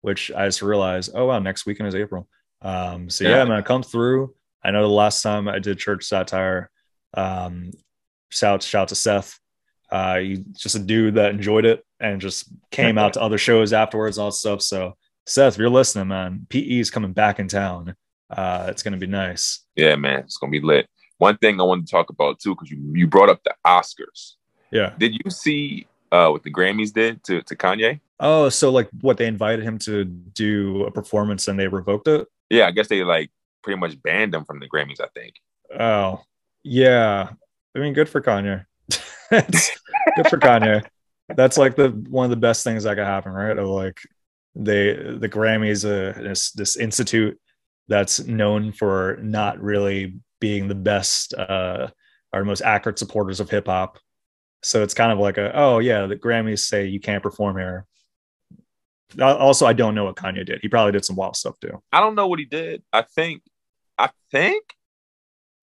[SPEAKER 2] which I just realized, oh wow, next weekend is April. Um, so yeah, yeah man, come through. I know the last time I did church satire, um, shout shout to Seth. Uh, he's just a dude that enjoyed it and just came out to other shows afterwards, all that stuff. So Seth, if you're listening, man, PE is coming back in town. Uh, it's gonna be nice.
[SPEAKER 1] Yeah, man, it's gonna be lit. One thing I wanted to talk about too, because you you brought up the Oscars.
[SPEAKER 2] Yeah.
[SPEAKER 1] Did you see uh, what the Grammys did to to Kanye?
[SPEAKER 2] Oh, so like what they invited him to do a performance and they revoked it?
[SPEAKER 1] Yeah, I guess they like pretty much banned him from the Grammys. I think.
[SPEAKER 2] Oh, yeah. I mean, good for Kanye. good for Kanye. That's like the one of the best things that could happen, right? Of like they the Grammys, uh, this this institute that's known for not really being the best uh, or most accurate supporters of hip hop. So it's kind of like a oh yeah, the Grammys say you can't perform here. Also, I don't know what Kanye did. He probably did some wild stuff too.
[SPEAKER 1] I don't know what he did. I think, I think,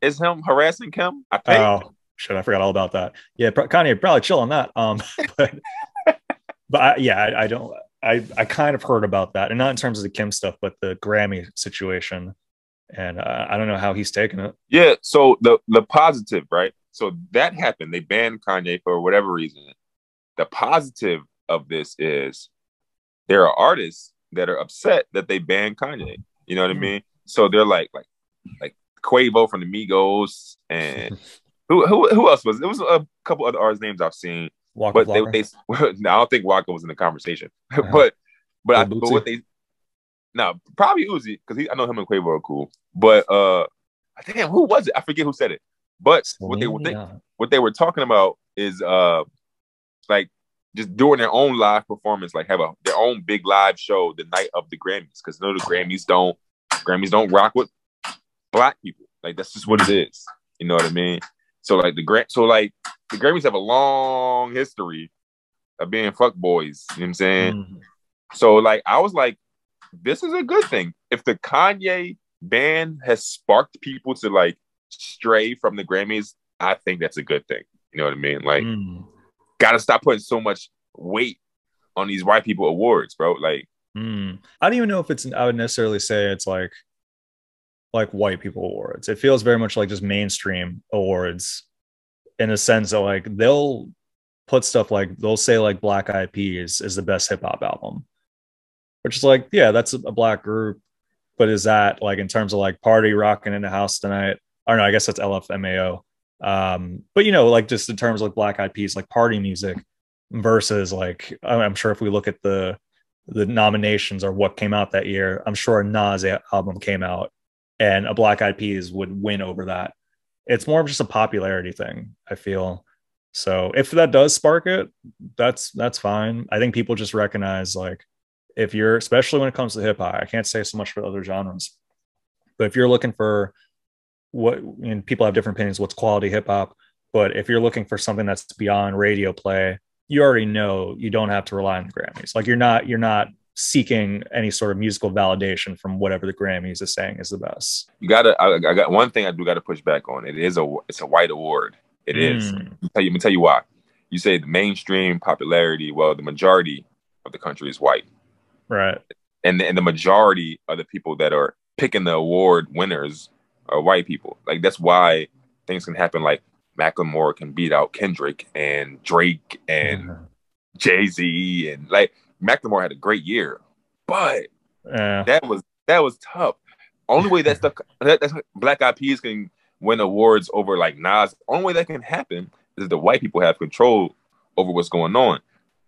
[SPEAKER 1] is him harassing Kim. I think.
[SPEAKER 2] Oh shit, I forgot all about that. Yeah, Kanye probably chill on that. Um, but but I, yeah, I, I don't. I I kind of heard about that, and not in terms of the Kim stuff, but the Grammy situation. And uh, I don't know how he's taking it.
[SPEAKER 1] Yeah. So the the positive, right? So that happened. They banned Kanye for whatever reason. The positive of this is there are artists that are upset that they banned Kanye. You know what. I mean? So they're like like like Quavo from the Migos and who who who else was it was a couple other artists names I've seen. Waka but they, they I don't think Waka was in the conversation. Uh-huh. but but, I, but what they no probably Uzi because I know him and Quavo are cool. But uh damn who was it? I forget who said it. But what they, what they what they were talking about is uh like just doing their own live performance, like have a their own big live show the night of the Grammys. Because you know the Grammys don't Grammys don't rock with black people. Like that's just what it is. You know what I mean? So like the grant so like the Grammys have a long history of being fuck boys. You know what I'm saying? Mm-hmm. So like I was like, this is a good thing. If the Kanye ban has sparked people to like stray from the Grammys, I think that's a good thing. You know what I mean? Like, mm. gotta stop putting so much weight on these white people awards, bro. Like,
[SPEAKER 2] mm. I don't even know if it's. I would necessarily say it's like, like white people awards. It feels very much like just mainstream awards, in a sense that like they'll put stuff like they'll say like Black Eyed Peas is the best hip hop album, which is like, yeah, that's a black group, but is that like in terms of like party rocking in the house tonight? or no, I guess that's LMFAO. Um, but you know, like just in terms of like Black Eyed Peas, like party music versus like I'm sure if we look at the the nominations or what came out that year, I'm sure a Nas album came out and a Black Eyed Peas would win over that. It's more of just a popularity thing, I feel. So if that does spark it, that's that's fine. I think people just recognize like if you're especially when it comes to hip hop, I can't say so much for other genres, but if you're looking for what and people have different opinions what's quality hip hop but if you're looking for something that's beyond radio play you already know you don't have to rely on the grammys. Like you're not you're not seeking any sort of musical validation from whatever the grammys is saying is the best.
[SPEAKER 1] You gotta i, I got one thing i do gotta push back on it is a it's a white award. It mm. is. Let me, tell you, let me tell you why. You say the mainstream popularity well the majority of the country is white
[SPEAKER 2] right
[SPEAKER 1] and, and the majority of the people that are picking the award winners are white people. Like that's why things can happen. Like Macklemore can beat out Kendrick and Drake and mm-hmm. Jay Z and like Macklemore had a great year, but yeah. that was that was tough. Only way that's the that, that's Black Eyed Peas can win awards over like Nas. Only way that can happen is the white people have control over what's going on.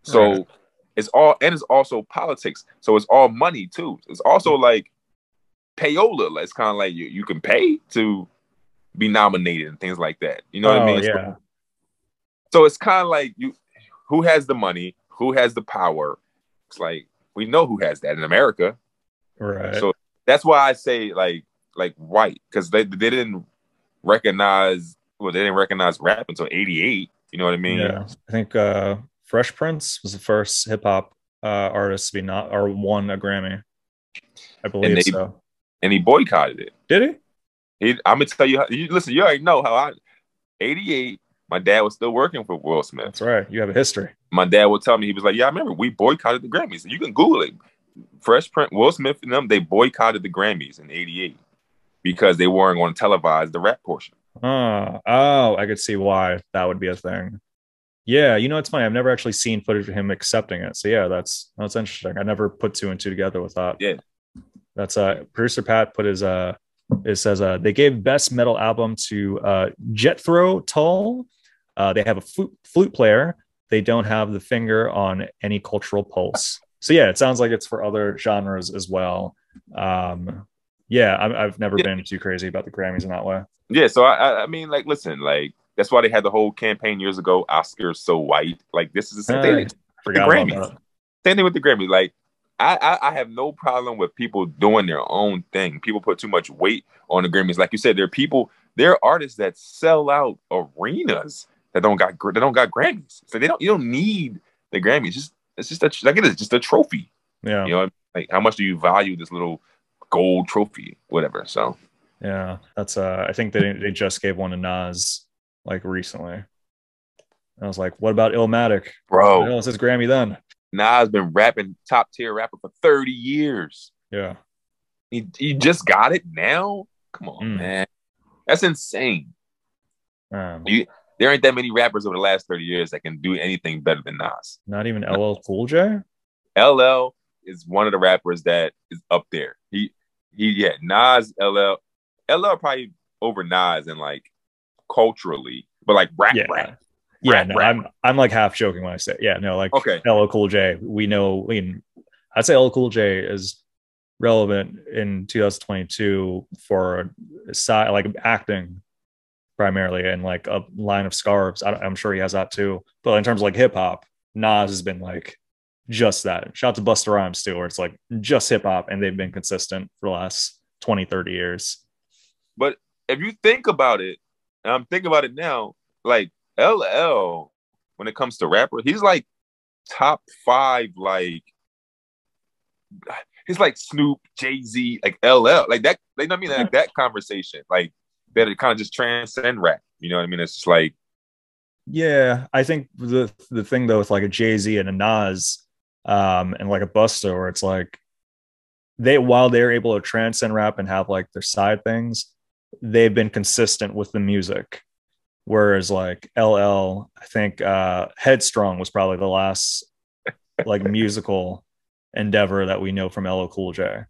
[SPEAKER 1] So right. It's all and it's also politics. So it's all money too. It's also like payola. It's kind of like you you can pay to be nominated and things like that. You know oh, what I oh, mean?
[SPEAKER 2] Yeah. So,
[SPEAKER 1] so it's kind of like you who has the money, who has the power. It's like we know who has that in America.
[SPEAKER 2] Right.
[SPEAKER 1] So that's why I say like like white because they they didn't recognize well they didn't recognize rap until 88 you know what i mean
[SPEAKER 2] yeah i think uh fresh prince was the first hip-hop uh artist to be not or won a grammy i believe they, so
[SPEAKER 1] and he boycotted it.
[SPEAKER 2] Did
[SPEAKER 1] he? he I'm gonna tell you. How, you listen. You already know how I. '88. My dad was still working for Will Smith.
[SPEAKER 2] That's right. You have a history.
[SPEAKER 1] My dad would tell me he was like, "Yeah, I remember we boycotted the Grammys. You can Google it. Fresh Prince, Will Smith and them, they boycotted the Grammys in '88 because they weren't going to televise the rap portion.
[SPEAKER 2] Oh, oh, I could see why that would be a thing. Yeah, you know it's funny. I've never actually seen footage of him accepting it. So yeah, that's that's interesting. I never put two and two together with that.
[SPEAKER 1] Yeah,
[SPEAKER 2] that's uh producer Pat put his uh it says uh they gave best metal album to uh Jethro Tull. Uh they have a flute, flute player. They don't have the finger on any cultural pulse. So yeah, it sounds like it's for other genres as well. Um yeah, I, have never yeah. been too crazy about the Grammys in that way.
[SPEAKER 1] Yeah, so I, I mean, like, listen, like that's why they had the whole campaign years ago. Oscars so white. Like this is the same thing. The Grammys. Same thing with the Grammys. Like I, I, I have no problem with people doing their own thing. People put too much weight on the Grammys. Like you said, there are people, there are artists that sell out arenas that don't got they don't got Grammys. So they don't you don't need the Grammys. It's just it's just a like it is just a trophy.
[SPEAKER 2] Yeah.
[SPEAKER 1] You know, like how much do you value this little gold trophy, whatever. So
[SPEAKER 2] Yeah. That's uh I think they they just gave one to Nas like recently. I was like, what about Illmatic?
[SPEAKER 1] bro,
[SPEAKER 2] Oh, says Grammy then.
[SPEAKER 1] Nas been rapping top tier rapper for 30 years.
[SPEAKER 2] Yeah.
[SPEAKER 1] He, he just got it now? Come on,
[SPEAKER 2] Mm.
[SPEAKER 1] man. That's insane.
[SPEAKER 2] Um,
[SPEAKER 1] You- There ain't that many rappers over the last 30 years that can do anything better than Nas.
[SPEAKER 2] not even LL Cool J.
[SPEAKER 1] LL is one of the rappers that is up there. He he yeah, Nas, LL, LL probably over Nas and like culturally, but like rap
[SPEAKER 2] Yeah.
[SPEAKER 1] rap.
[SPEAKER 2] Yeah,
[SPEAKER 1] Rap,
[SPEAKER 2] no,
[SPEAKER 1] rap.
[SPEAKER 2] I'm I'm like half joking when I say yeah, no, like
[SPEAKER 1] Okay.
[SPEAKER 2] LL Cool J. We know. I mean, I'd say LL Cool J is relevant in 2022 for side like acting primarily and like a line of scarves. I, I'm sure he has that too. But in terms of like hip hop, Nas has been like just that. Shout out to Busta Rhymes too, where it's like just hip hop, and they've been consistent for the last 20, 30 years.
[SPEAKER 1] But if you think about it, and I'm thinking about it now, like LL, when it comes to rapper, he's like top five, like he's like Snoop, Jay Z, like LL, like that. Like I mean, like that conversation, like that, it kind of just transcend rap. You know what I mean? It's just like
[SPEAKER 2] Yeah, I think the the thing though with like a Jay Z and a Nas, um, and like a Busta, where it's like they while they're able to transcend rap and have like their side things, they've been consistent with the music. Whereas like LL, I think uh, Headsprung was probably the last like musical endeavor that we know from LL Cool J.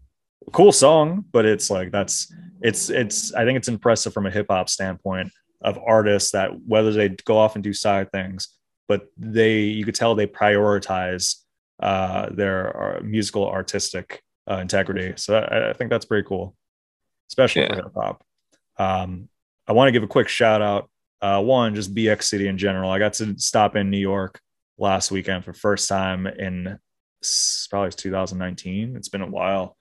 [SPEAKER 2] Cool song, but it's like that's it's it's I think it's impressive from a hip hop standpoint of artists that whether they go off and do side things, but they you could tell they prioritize uh, their uh, musical artistic uh, integrity. So I, I think that's pretty cool, especially for hip hop. Um, I want to give a quick shout out. Uh, one, just BX City in general. I got to stop in New York last weekend for first time in probably 2019. It's been a while,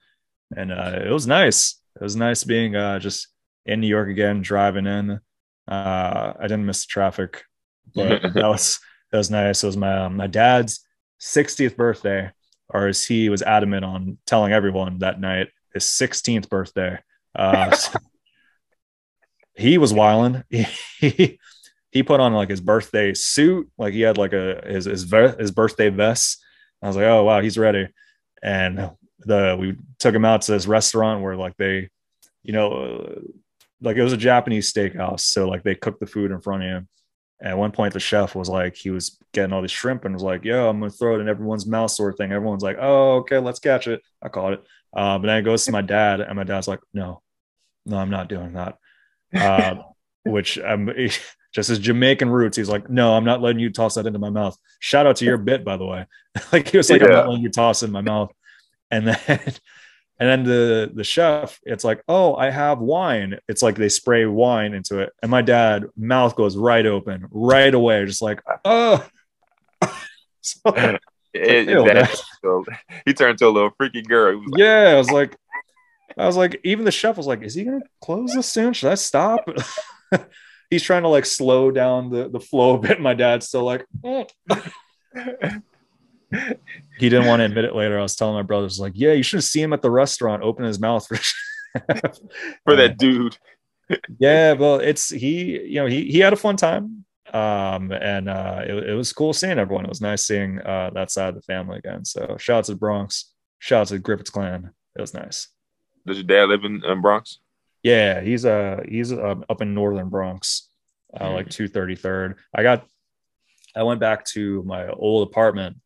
[SPEAKER 2] and uh, it was nice. It was nice being uh, just in New York again, driving in. Uh, I didn't miss the traffic, but that was that was nice. It was my um, my dad's 60th birthday, or as he was adamant on telling everyone that night, his 16th birthday. Uh, so he was wilding. He, he put on like his birthday suit, like he had like a his his, his birthday vest. I was like, oh wow, he's ready. And the we took him out to this restaurant where like they, you know, uh, like it was a Japanese steakhouse, so like they cooked the food in front of him. At one point, the chef was like, he was getting all this shrimp and was like, "Yo, I'm gonna throw it in everyone's mouth," sort of thing. Everyone's like, "Oh, okay, let's catch it." I caught it. Uh, but then it goes to my dad, and my dad's like, "No, no, I'm not doing that." Uh, which um, just his Jamaican roots. He's like, "No, I'm not letting you toss that into my mouth." Shout out to your bit, by the way. like he was like, "I'm
[SPEAKER 1] Yeah.
[SPEAKER 2] not letting you toss in my mouth." And then, and then the the chef, it's like, "Oh, I have wine." It's like they spray wine into it, and my dad mouth goes right open right away, just like, "Oh." So-
[SPEAKER 1] It- it- he turned to a little freaky girl. Like,
[SPEAKER 2] yeah, I was like, I was like, even the chef was like, is he gonna close this soon? Should I stop? He's trying to like slow down the, the flow a bit. My dad's still like, "Mm." he didn't want to admit it later. I was telling my brothers, like, yeah, you should have seen him at the restaurant open his mouth for,
[SPEAKER 1] for that dude.
[SPEAKER 2] yeah, well, it's he, you know, he he had a fun time. Um, and uh it, it was cool seeing everyone. It was nice seeing uh that side of the family again. So shout out to the Bronx, shout out to the Griffiths clan. It was nice.
[SPEAKER 1] Does your dad live in um, Bronx?
[SPEAKER 2] Yeah, he's uh he's uh, up in northern Bronx, uh, like two thirty third. I got, I went back to my old apartment,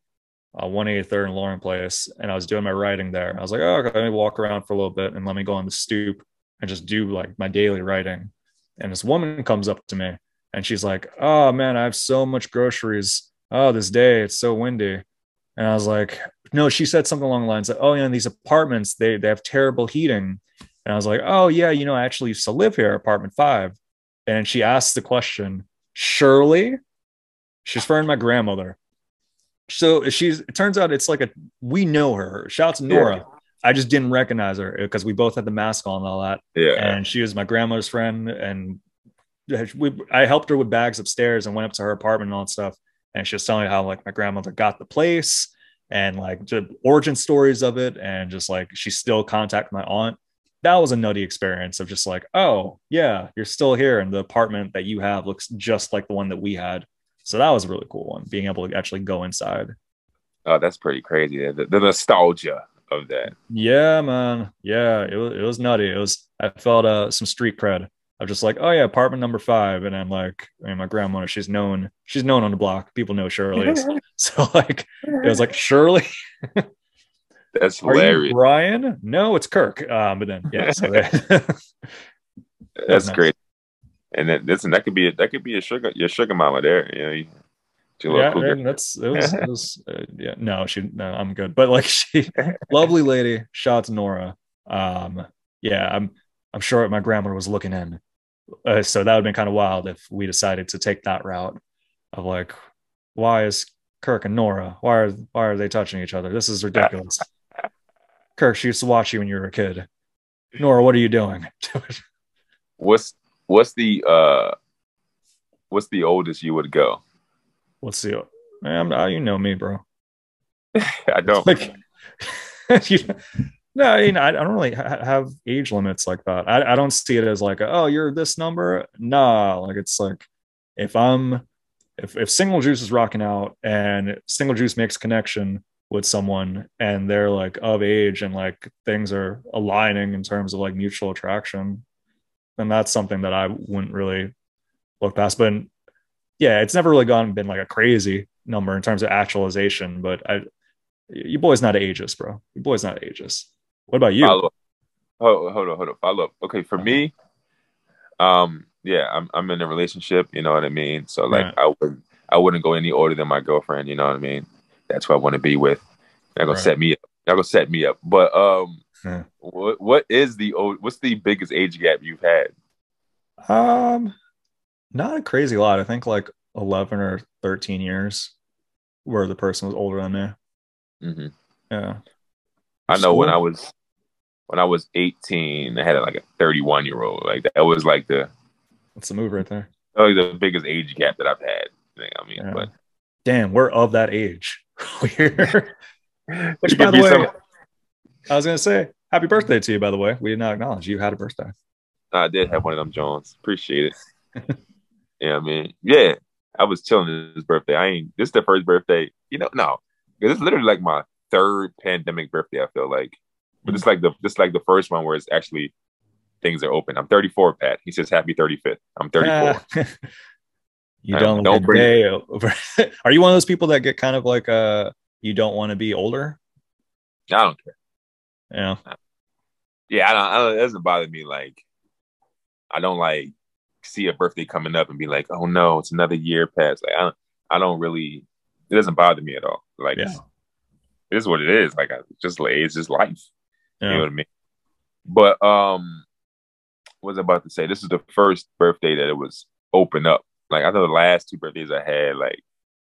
[SPEAKER 2] uh, one eighty third and Loring Place, and I was doing my writing there. I was like, oh, okay, let me walk around for a little bit and let me go on the stoop and just do like my daily writing. And this woman comes up to me and she's like, oh man, I have so much groceries. Oh, this day it's so windy. And I was like, no, she said something along the lines of, oh yeah, these apartments they they have terrible heating. And I was like, oh, yeah, you know, I actually used to live here, apartment five. And she asked the question, Shirley? She's referring to my grandmother. So she's, it turns out it's like a, we know her. Shout out to Nora.
[SPEAKER 1] Yeah.
[SPEAKER 2] I just didn't recognize her because we both had the mask on and all that.
[SPEAKER 1] Yeah.
[SPEAKER 2] And she was my grandmother's friend. And we, I helped her with bags upstairs and went up to her apartment and all that stuff. And she was telling me how like my grandmother got the place and like the origin stories of it, and just like she still contact my aunt. That was a nutty experience of just like, oh yeah, you're still here, and the apartment that you have looks just like the one that we had. So that was a really cool one, being able to actually go inside.
[SPEAKER 1] Oh, that's pretty crazy. The, the nostalgia of that.
[SPEAKER 2] Yeah, man. Yeah, it was it was nutty. It was I felt uh some street cred. I'm just like, oh yeah, apartment number five, and I'm like, I mean, my grandmother, she's known, she's known on the block. People know Shirley, so like, it was like Shirley.
[SPEAKER 1] That's hilarious.
[SPEAKER 2] Brian? No, it's Kirk. Um, but then yeah, so
[SPEAKER 1] that's great. And then listen, that could be a, that could be a sugar your sugar mama there. You know, you,
[SPEAKER 2] yeah, and that's it was, it was uh, yeah. No, she no, I'm good. But like she, lovely lady. Shout to Nora. Um, yeah, I'm I'm sure my grandmother was looking in. Uh, so that would have been kind of wild if we decided to take that route of like, why is Kirk and Nora? Why are why are they touching each other? This is ridiculous. Kirk, she used to watch you when you were a kid. Nora, what are you doing?
[SPEAKER 1] what's what's the uh what's the oldest you would go?
[SPEAKER 2] What's the man? Uh, you know me, bro.
[SPEAKER 1] I don't.
[SPEAKER 2] Like, you, no, I mean, I, don't really ha- have age limits like that. I, I don't see it as like, oh, you're this number. Nah, like it's like if I'm if if single juice is rocking out and single juice makes connection with someone and they're like of age and like things are aligning in terms of like mutual attraction, then that's something that I wouldn't really look past. But yeah, it's never really gone been like a crazy number in terms of actualization. But I, your boy's not ageist, bro. Your boy's not ageist. What about you?
[SPEAKER 1] Follow Hold, hold on, hold on. Follow up. Okay, for me, um, yeah, I'm I'm in a relationship. You know what I mean. So like, right. I would I wouldn't go any older than my girlfriend. You know what I mean. That's who I want to be with. They're gonna right. set me up. They're gonna set me up. But um, hmm. what what is the old? What's the biggest age gap you've had?
[SPEAKER 2] Um, not a crazy lot. I think like 11 or 13 years where the person was older than me.
[SPEAKER 1] Mm-hmm.
[SPEAKER 2] Yeah.
[SPEAKER 1] I know when I was when I was 18, I had like a 31 year old. Like that was like the
[SPEAKER 2] that's the move right there.
[SPEAKER 1] Like the biggest age gap that I've had. I mean, yeah. but
[SPEAKER 2] damn, we're of that age. Which, by the way, some... I was gonna say, happy birthday to you. By the way, we did not acknowledge you had a birthday.
[SPEAKER 1] I did have one of them Jones. Appreciate it. Yeah, I mean, yeah, I was chilling his birthday. I ain't. This is the first birthday. You know, no, this is literally like my third pandemic birthday. I feel like, but it's like the this like the first one where it's actually things are open. I'm 34, Pat. He says happy 35th. I'm 34.
[SPEAKER 2] you don't don't bring day over. Are you one of those people that get kind of like uh you don't want to be older?
[SPEAKER 1] I don't care.
[SPEAKER 2] Yeah.
[SPEAKER 1] Yeah, I don't, I don't. It doesn't bother me. Like, I don't like see a birthday coming up and be like, oh no, it's another year past. Like I don't, I don't really. It doesn't bother me at all. Like yeah. it is what it is. Like I just like it's just life. Yeah. You know what I mean? But um, what was I about to say? This is the first birthday that it was open up. Like I know the last two birthdays I had, like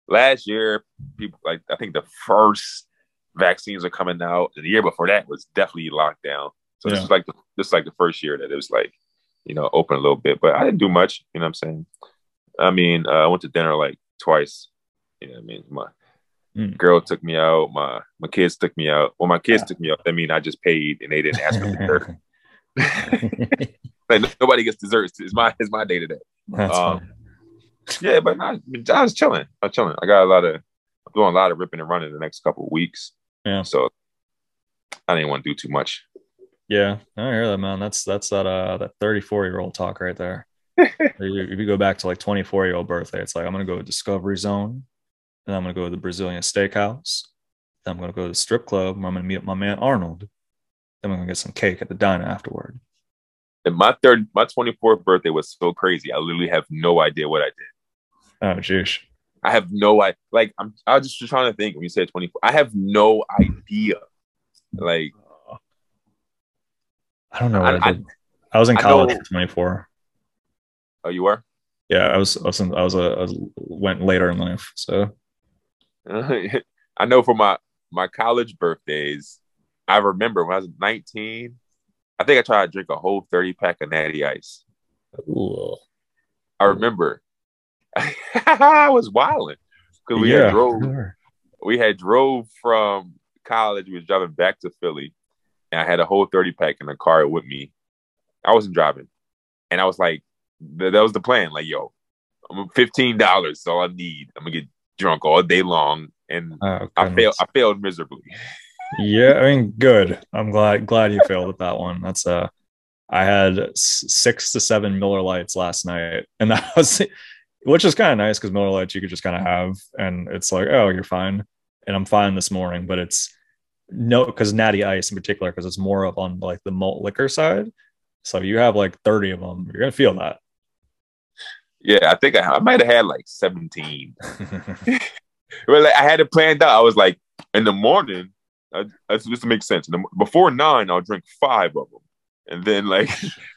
[SPEAKER 1] last year, people like I think the first vaccines are coming out. The year before that was definitely locked down. So yeah. this is like the this is like the first year that it was like you know, open a little bit. But I didn't do much, you know what I'm saying? I mean, uh, I went to dinner like twice. You know what I mean? My mm. girl took me out, my my kids took me out. Well, my kids yeah. took me out. I mean, I just paid and they didn't ask me for dessert. like nobody gets desserts. It's my it's my day today. Um, yeah, but I, I was chilling. I was chilling. I got a lot of I'm doing a lot of ripping and running the next couple of weeks.
[SPEAKER 2] Yeah.
[SPEAKER 1] So I didn't want to do too much.
[SPEAKER 2] Yeah, I hear that, man. That's that's that uh that 34 year old talk right there. if you go back to like 24 year old birthday, it's like I'm gonna go to Discovery Zone, and I'm gonna go to the Brazilian Steakhouse. Then I'm gonna go to the strip club where I'm gonna meet up my man Arnold. Then I'm gonna get some cake at the diner afterward.
[SPEAKER 1] And my third, my 24th birthday was so crazy. I literally have no idea what I did.
[SPEAKER 2] Oh, jeez.
[SPEAKER 1] I have no idea. Like I'm, I was just trying to think when you said 24. I have no idea. Like
[SPEAKER 2] I don't know. I, I, I, was in college for 24.
[SPEAKER 1] Oh, you were?
[SPEAKER 2] Yeah, I was. I was. In, I was. A, I was went later in life. So
[SPEAKER 1] I know for my my college birthdays, I remember when I was 19. I think I tried to drink a whole 30 pack of Natty Ice.
[SPEAKER 2] Ooh.
[SPEAKER 1] I remember I was wilding because we
[SPEAKER 2] yeah.
[SPEAKER 1] had drove we had drove from college. We was driving back to Philly, and I had a whole thirty pack in the car with me. I wasn't driving, and I was like, th- that was the plan. Like, yo, I'm fifteen dollars, all I need. I'm gonna get drunk all day long, and
[SPEAKER 2] Oh,
[SPEAKER 1] I failed. I failed miserably.
[SPEAKER 2] Yeah, I mean, good. I'm glad glad you failed at that one. That's uh I had six to seven Miller Lights last night, and that was which is kind of nice because Miller Lights you could just kind of have, and it's like, oh, you're fine, and I'm fine this morning. But it's no because Natty Ice in particular because it's more of on like the malt liquor side. So you have like 30 of them, you're gonna feel that.
[SPEAKER 1] Yeah, I think I, I might have had like seventeen. Well, like, I had it planned out. I was like, in the morning, I, that's just to make sense. The, before nine, I'll drink five of them, and then like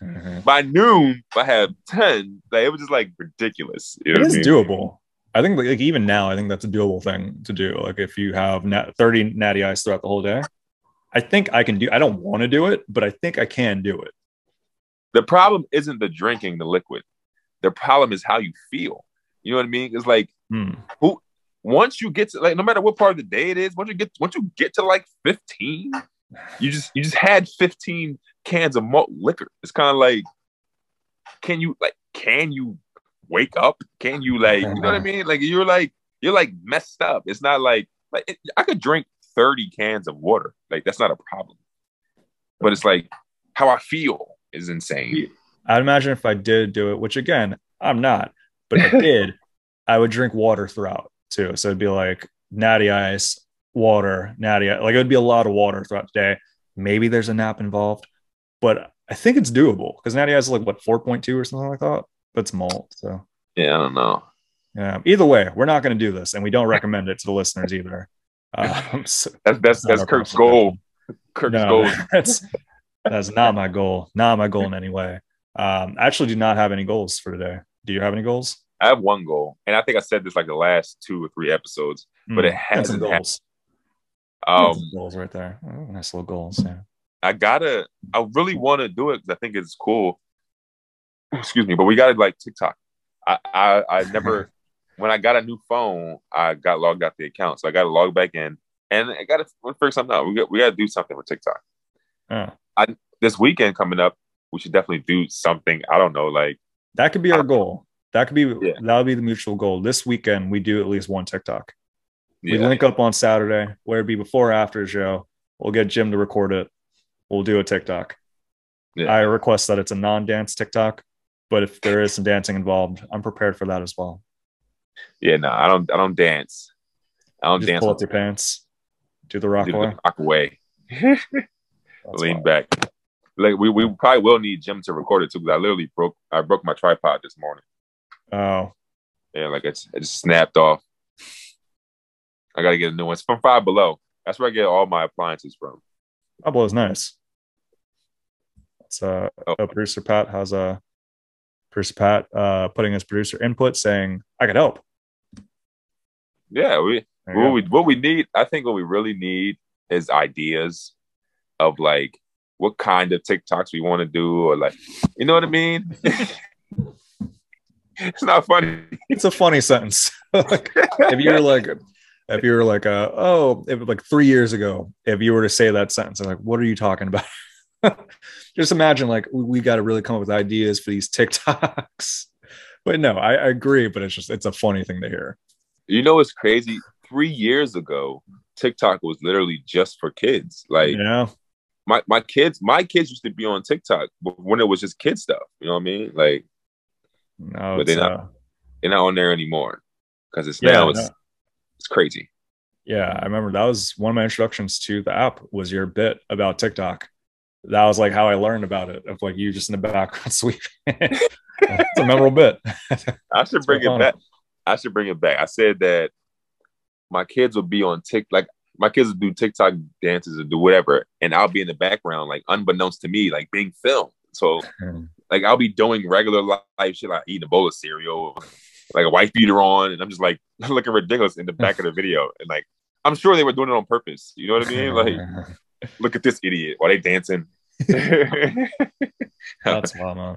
[SPEAKER 2] Mhm.
[SPEAKER 1] by noon, I had ten. Like it was just like ridiculous. You know
[SPEAKER 2] It is
[SPEAKER 1] I mean?
[SPEAKER 2] doable. I think like even now, I think that's a doable thing to do. Like if you have nat- 30 natty ice throughout the whole day, I think I can do. I don't want to do it, but I think I can do it.
[SPEAKER 1] The problem isn't the drinking the liquid. The problem is how you feel. You know what I mean? It's like
[SPEAKER 2] Hmm.
[SPEAKER 1] once you get to like no matter what part of the day it is, once you get once you get to like 15, you just you just had 15 cans of malt liquor. It's kind of like can you like can you wake up? Can you like you know what I mean? Like you're like you're like messed up. It's not like like it, I could drink 30 cans of water. Like that's not a problem. But it's like how I feel is insane.
[SPEAKER 2] I'd imagine if I did do it, which again, I'm not, but if I did, I would drink water throughout too. So it'd be like natty ice, water, natty ice. Like it would be a lot of water throughout the day. Maybe there's a nap involved, but I think it's doable because natty ice is like what 4.2 or something like that. That's malt. So
[SPEAKER 1] Yeah, I don't know.
[SPEAKER 2] yeah. Either way, we're not going to do this, and we don't recommend it to the listeners either. Um, so-
[SPEAKER 1] That's that's that's Kirk's goal. Kirk's
[SPEAKER 2] no,
[SPEAKER 1] goal.
[SPEAKER 2] that's that's not my goal. Not my goal in any way. Um, I actually do not have any goals for today. Do you have any goals?
[SPEAKER 1] I have one goal, and I think I said this like the last two or three episodes. But it
[SPEAKER 2] Hmm, some
[SPEAKER 1] hasn't
[SPEAKER 2] goals.
[SPEAKER 1] Um,
[SPEAKER 2] goals right there. Oh, nice little goals. Yeah.
[SPEAKER 1] I gotta, I really want to do it because I think it's cool. Excuse me, but we gotta like TikTok. I, I, I never, when I got a new phone, I got logged out the account, so I got to log back in, and I got to figure something out. We got, we got to do something with TikTok
[SPEAKER 2] Oh,
[SPEAKER 1] this weekend coming up. We should definitely do something. I don't know, like
[SPEAKER 2] that could be our goal. That could be
[SPEAKER 1] Yeah.
[SPEAKER 2] that would be the mutual goal. This weekend we do at least one TikTok. We
[SPEAKER 1] yeah,
[SPEAKER 2] link up on Saturday, where it be before or after the show. We'll get Jim to record it. We'll do a TikTok.
[SPEAKER 1] Yeah.
[SPEAKER 2] I request that it's a non-dance TikTok, but if there is some dancing involved, I'm prepared for that as well.
[SPEAKER 1] yeah. No, I don't, I don't dance. I don't
[SPEAKER 2] Just
[SPEAKER 1] dance.
[SPEAKER 2] pull up your pants, do the rock
[SPEAKER 1] do the rock away. Lean
[SPEAKER 2] wild.
[SPEAKER 1] back. Like we, we probably will need Jim to record it too because I literally broke I broke my tripod this morning.
[SPEAKER 2] Oh,
[SPEAKER 1] Yeah, like it's it just snapped off. I gotta get a new one. It's from Five Below. That's where I get all my appliances from.
[SPEAKER 2] Pablo is nice. It's uh,
[SPEAKER 1] Oh.
[SPEAKER 2] uh, producer Pat has a producer Pat uh, putting his producer input saying, "I could help."
[SPEAKER 1] Yeah, we what
[SPEAKER 2] go.
[SPEAKER 1] we what we need. I think what we really need is ideas of like what kind of TikToks we want to do, or like you know what I mean. it's not funny.
[SPEAKER 2] It's a funny sentence. like, if you were like, if you were like, uh, oh, if like three years ago, if you were to say that sentence, I'm like, what are you talking about? Just imagine like we, we got to really come up with ideas for these TikToks. But no, I, I agree. But it's just it's a funny thing to hear.
[SPEAKER 1] You know what's crazy? Three years ago, TikTok was literally just for kids. Like
[SPEAKER 2] Yeah,
[SPEAKER 1] my my kids, my kids used to be on TikTok but when it was just kid stuff. You know what I mean? Like
[SPEAKER 2] no,
[SPEAKER 1] But they're not-
[SPEAKER 2] uh,
[SPEAKER 1] they're not on there anymore because it's
[SPEAKER 2] Yeah,
[SPEAKER 1] now it's
[SPEAKER 2] no.
[SPEAKER 1] it's crazy.
[SPEAKER 2] Yeah, I remember that was one of my introductions to the app was your bit about TikTok. That was like how I learned about it. Of like you just in the background sweeping. it's a memorable bit.
[SPEAKER 1] I should bring it back. I should bring it back. I said that my kids will be on Tik like my kids will do TikTok dances or do whatever, and I'll be in the background, like unbeknownst to me, like being filmed. So like I'll be doing regular life shit, like eating a bowl of cereal, like a white beater on, and I'm just like looking ridiculous in the back of the video. And like I'm sure they were doing it on purpose. You know what I mean? Like, look at this idiot while they dancing.
[SPEAKER 2] That's wild, man.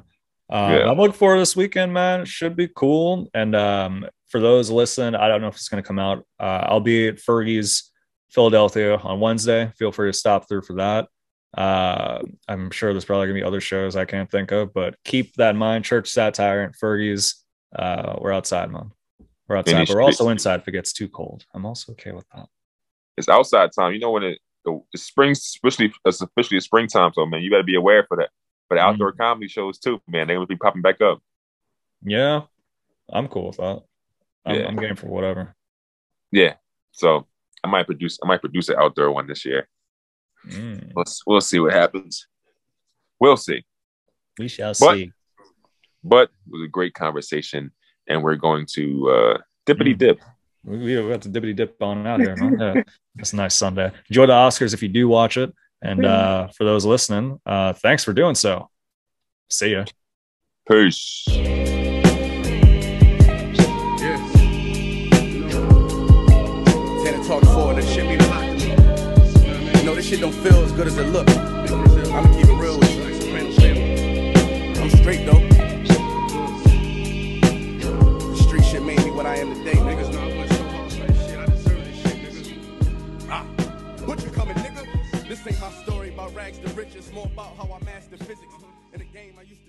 [SPEAKER 2] Uh, yeah. I'm looking forward to this weekend, man. It should be cool. And um, for those listening, I don't know if it's going to come out. Uh, I'll be at Fergie's Philadelphia on Wednesday. Feel free to stop through for that. Uh, I'm sure there's probably gonna be other shows I can't think of, but keep that in mind. Church satire and Fergie's. Uh, we're outside, man. We're outside, but we're also inside if it gets too cold. I'm also okay with that.
[SPEAKER 1] It's outside time. You know when it the spring, especially it's officially springtime. So man, you better be aware for that. But outdoor mm-hmm. comedy shows too, man, they're gonna be popping back up.
[SPEAKER 2] Yeah, I'm cool with that. I'm, yeah. I'm game for whatever.
[SPEAKER 1] Yeah. So I might produce I might produce an outdoor one this year. Mm. We'll, we'll see what happens. We'll see.
[SPEAKER 2] We shall but, see.
[SPEAKER 1] But it was a great conversation, and we're going to uh, dippity mm. dip.
[SPEAKER 2] We, we got to dippity dip on out here, man. That's a nice Sunday. Enjoy the Oscars if you do watch it. And uh, for those listening, uh, thanks for doing so. See ya.
[SPEAKER 1] Peace. Shit don't feel as good as it look. I'ma keep it real with you. I'm straight though. The street shit made me what I am today, niggas. Know. Ah, what you coming, nigga? This ain't my story about rags to riches. More about how I mastered physics. In a game I used to.